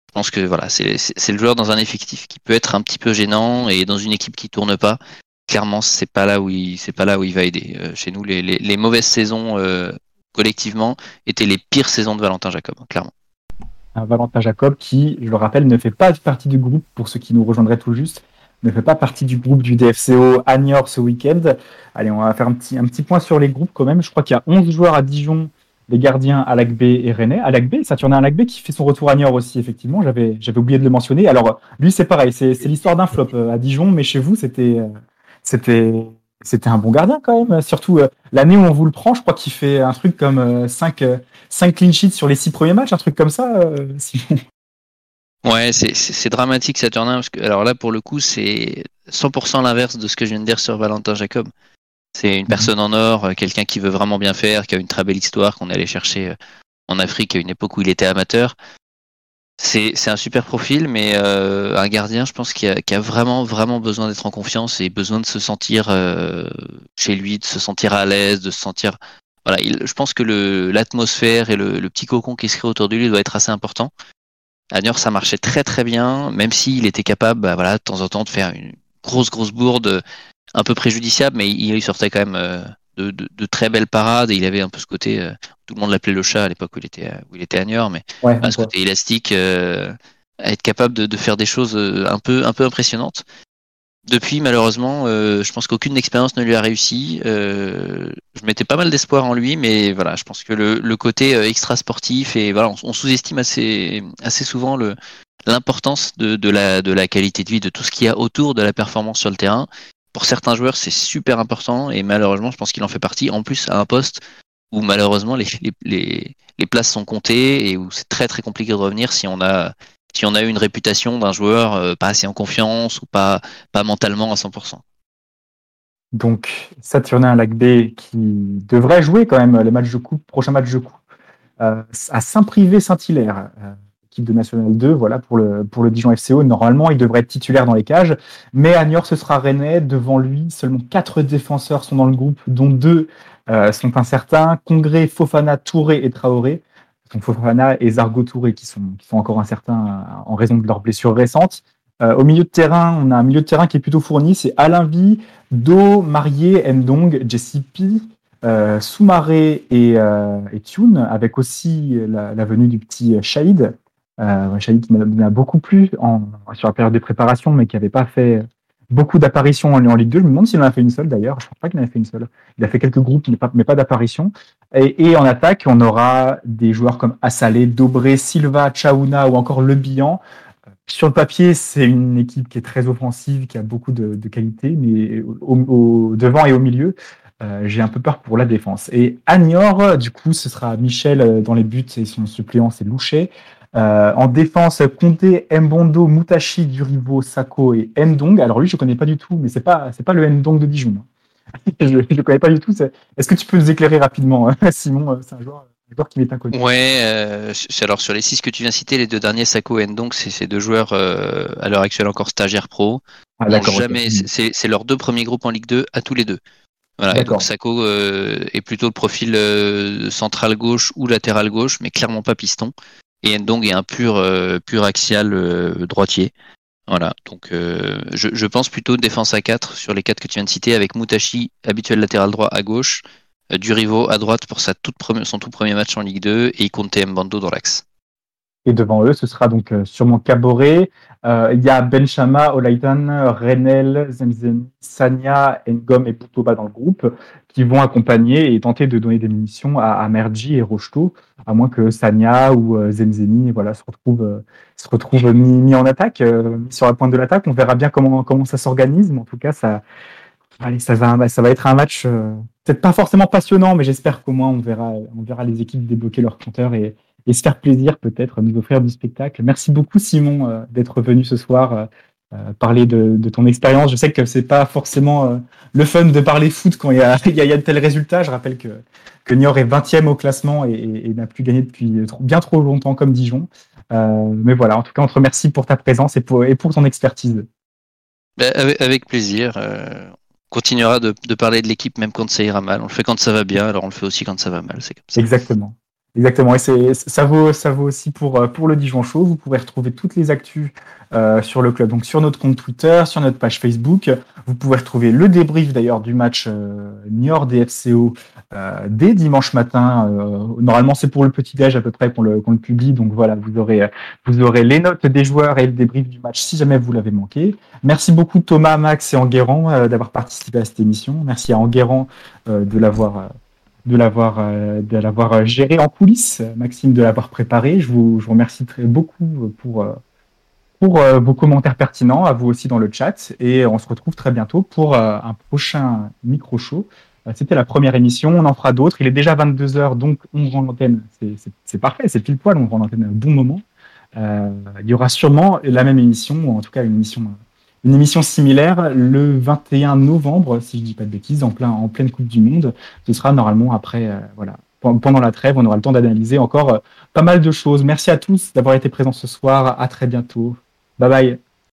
Je pense que voilà, c'est le joueur dans un effectif qui peut être un petit peu gênant et dans une équipe qui tourne pas. Clairement, c'est pas là où il c'est pas là où il va aider. Euh, chez nous, les, les, mauvaises saisons collectivement étaient les pires saisons de Valentin Jacob, hein, clairement. Valentin Jacob qui, je le rappelle, ne fait pas partie du groupe pour ceux qui nous rejoindraient tout juste ne fait pas partie du groupe du DFCO à Niort ce week-end. Allez, on va faire un petit, un petit point sur les groupes quand même. Je crois qu'il y a 11 joueurs à Dijon, les gardiens Alac B et René. Alac B, Saturnin Alac B qui fait son retour à Niort aussi, effectivement. J'avais, j'avais oublié de le mentionner. Alors, lui, c'est pareil, c'est, c'est l'histoire d'un flop euh, à Dijon, mais chez vous, c'était, euh, c'était, c'était un bon gardien quand même. Surtout euh, l'année où on vous le prend, je crois qu'il fait un truc comme 5, 5 clean sheets sur les 6 premiers matchs, un truc comme ça. Ouais, c'est dramatique Saturnin, parce que alors là pour le coup c'est 100% l'inverse de ce que je viens de dire sur Valentin Jacob. C'est une mhm. personne en or, euh, quelqu'un qui veut vraiment bien faire, qui a une très belle histoire qu'on allait chercher euh, en Afrique à une époque où il était amateur. C'est un super profil, mais euh, un gardien, je pense, qui a, qui a vraiment, vraiment besoin d'être en confiance et besoin de se sentir chez lui, de se sentir à l'aise, de se sentir. Voilà, il, je pense que l'atmosphère et le, le, petit cocon qui se crée autour de lui doit être assez important. À Niort, ça marchait très très bien, même s'il était capable, bah, voilà, de temps en temps, de faire une grosse grosse bourde un peu préjudiciable, mais il, sortait quand même euh, de, de, de, très belles parades et il avait un peu ce côté, euh, tout le monde l'appelait le chat à l'époque où il était où il était à Niort, mais ce côté élastique, euh, à être capable de, de, faire des choses un peu un peu impressionnantes. Depuis, malheureusement, euh, je pense qu'aucune expérience ne lui a réussi. Euh, je mettais pas mal d'espoir en lui, mais voilà, je pense que le, côté euh, extra sportif et voilà, on, sous-estime assez, assez souvent l'importance de, de, la, de la qualité de vie, de tout ce qu'il y a autour de la performance sur le terrain. Pour certains joueurs, c'est super important et malheureusement, je pense qu'il en fait partie. En plus, à un poste où malheureusement les, les places sont comptées et où c'est très très compliqué de revenir si on a si on a eu une réputation d'un joueur euh, pas assez en confiance ou pas, pas mentalement à 100%. Donc, Saturnin Lac B qui devrait jouer quand même les matchs de coupe, prochain match de coupe, euh, à Saint-Privé-Saint-Hilaire, euh, équipe de National 2, voilà, pour le, pour le Dijon FCO. Normalement, il devrait être titulaire dans les cages, mais à Niort, ce sera Rennais. Devant lui, seulement quatre défenseurs sont dans le groupe, dont deux sont incertains, Congré, Fofana, Touré et Traoré. Fofana et Zargo Touré qui sont, qui sont encore incertains euh, en raison de leurs blessures récentes. Euh, au milieu de terrain, on a un milieu de terrain qui est plutôt fourni. C'est Alain Vi, Do, Marié, Ndong, Jesse P, euh, Soumaré et, euh, et Tune, avec aussi la, venue du petit Shahid. Euh, Shahid qui m'a beaucoup plu sur la période de préparation, mais qui n'avait pas fait beaucoup d'apparitions en, Ligue 2. Je me demande s'il en a fait une seule d'ailleurs. Je ne pense pas qu'il en a fait une seule. Il a fait quelques groupes, mais pas, pas d'apparition. Et, en attaque, on aura des joueurs comme Assalé, Dobré, Silva, Chaouna ou encore Le Bihan. Sur le papier, c'est une équipe qui est très offensive, qui a beaucoup de, qualité, mais au, devant et au milieu, euh, j'ai un peu peur pour la défense. Et Agnor, du coup, ce sera Michel euh, dans les buts et son suppléant, c'est Louchet. Euh, en défense, Conté, Mbondo, Mutashi, Durivo, Sako et Ndong. Alors lui, je connais pas du tout, mais c'est pas c'est pas le Ndong de Dijon. [laughs] je ne connais pas du tout. Est-ce que tu peux nous éclairer rapidement, [laughs] Simon C'est un joueur qui m'est inconnu. Ouais, euh, alors sur les six que tu viens de citer, les deux derniers, Sako et donc c'est ces deux joueurs euh, à l'heure actuelle encore stagiaires pro. Ah, jamais, c'est- leurs deux premiers groupes en Ligue 2 à tous les deux. Voilà, donc Sako euh, est plutôt le profil euh, central gauche ou latéral gauche, mais clairement pas piston. Et Ndong est un pur, euh, pur axial euh, droitier. Voilà, donc euh, je, pense plutôt défense à 4 sur les quatre que tu viens de citer, avec Mutashi, habituel latéral droit à gauche, euh, Durivo à droite pour sa toute première, son tout premier match en Ligue 2, et Conte Mbando dans l'axe. Et devant eux, ce sera donc euh, sûrement Caboret. Euh, Il y a Benchama, Olaitan, Renel, Zemzemi, Sanya, Ngom et Boutoba dans le groupe qui vont accompagner et tenter de donner des munitions à, à Merji et Rocheteau, à moins que Sanya ou euh, Zemzemi voilà, se retrouvent, euh, se retrouvent mis, en attaque, euh, mis sur la pointe de l'attaque. On verra bien comment, comment ça s'organise, mais en tout cas, ça, allez, ça, va, ça va être un match peut-être pas forcément passionnant, mais j'espère qu'au moins on verra, on verra les équipes débloquer leur compteur et, et se faire plaisir peut-être, nous offrir du spectacle. Merci beaucoup Simon euh, d'être venu ce soir euh, euh, parler de, de ton expérience. Je sais que c'est pas forcément euh, le fun de parler foot quand il y a, [laughs] il y a, il y a de tels résultats. Je rappelle que, que Niort est 20e au classement et, et- et n'a plus gagné depuis trop- bien trop longtemps comme Dijon. Euh, mais voilà, en tout cas, on te remercie pour ta présence et pour, et pour ton expertise. Ben, avec, avec plaisir. on continuera de, de parler de l'équipe même quand ça ira mal. On le fait quand ça va bien, alors on le fait aussi quand ça va mal. C'est comme ça. Exactement. Exactement. Et ça vaut, ça vaut aussi pour, euh, pour le Dijon Show. Vous pouvez retrouver toutes les actus euh, sur le club, donc sur notre compte Twitter, sur notre page Facebook. Vous pouvez retrouver le débrief d'ailleurs du match euh, Niort DFCO euh, dès dimanche matin. Normalement, c'est pour le petit déj à peu près qu'on le, le publie. Donc voilà, vous aurez, vous aurez les notes des joueurs et le débrief du match si jamais vous l'avez manqué. Merci beaucoup Thomas, Max et Enguerrand d'avoir participé à cette émission. Merci à Enguerrand de l'avoir de l'avoir euh, de l'avoir euh, géré en coulisses, Maxime de l'avoir préparé. Je vous, je vous remercie très beaucoup pour euh, pour vos commentaires pertinents, à vous aussi dans le chat, et on se retrouve très bientôt pour un prochain micro show. C'était la première émission, on en fera d'autres. Il est déjà 22 h donc on rend l'antenne. C'est- parfait, c'est pile poil, on rend l'antenne à un bon moment. Il y aura sûrement la même émission, ou en tout cas une émission une émission similaire le 21 novembre, si je dis pas de bêtises, en, plein, en pleine Coupe du Monde. Ce sera normalement après, euh, voilà, Pen- pendant la trêve, on aura le temps d'analyser encore euh, pas mal de choses. Merci à tous d'avoir été présents ce soir. À très bientôt. Bye bye.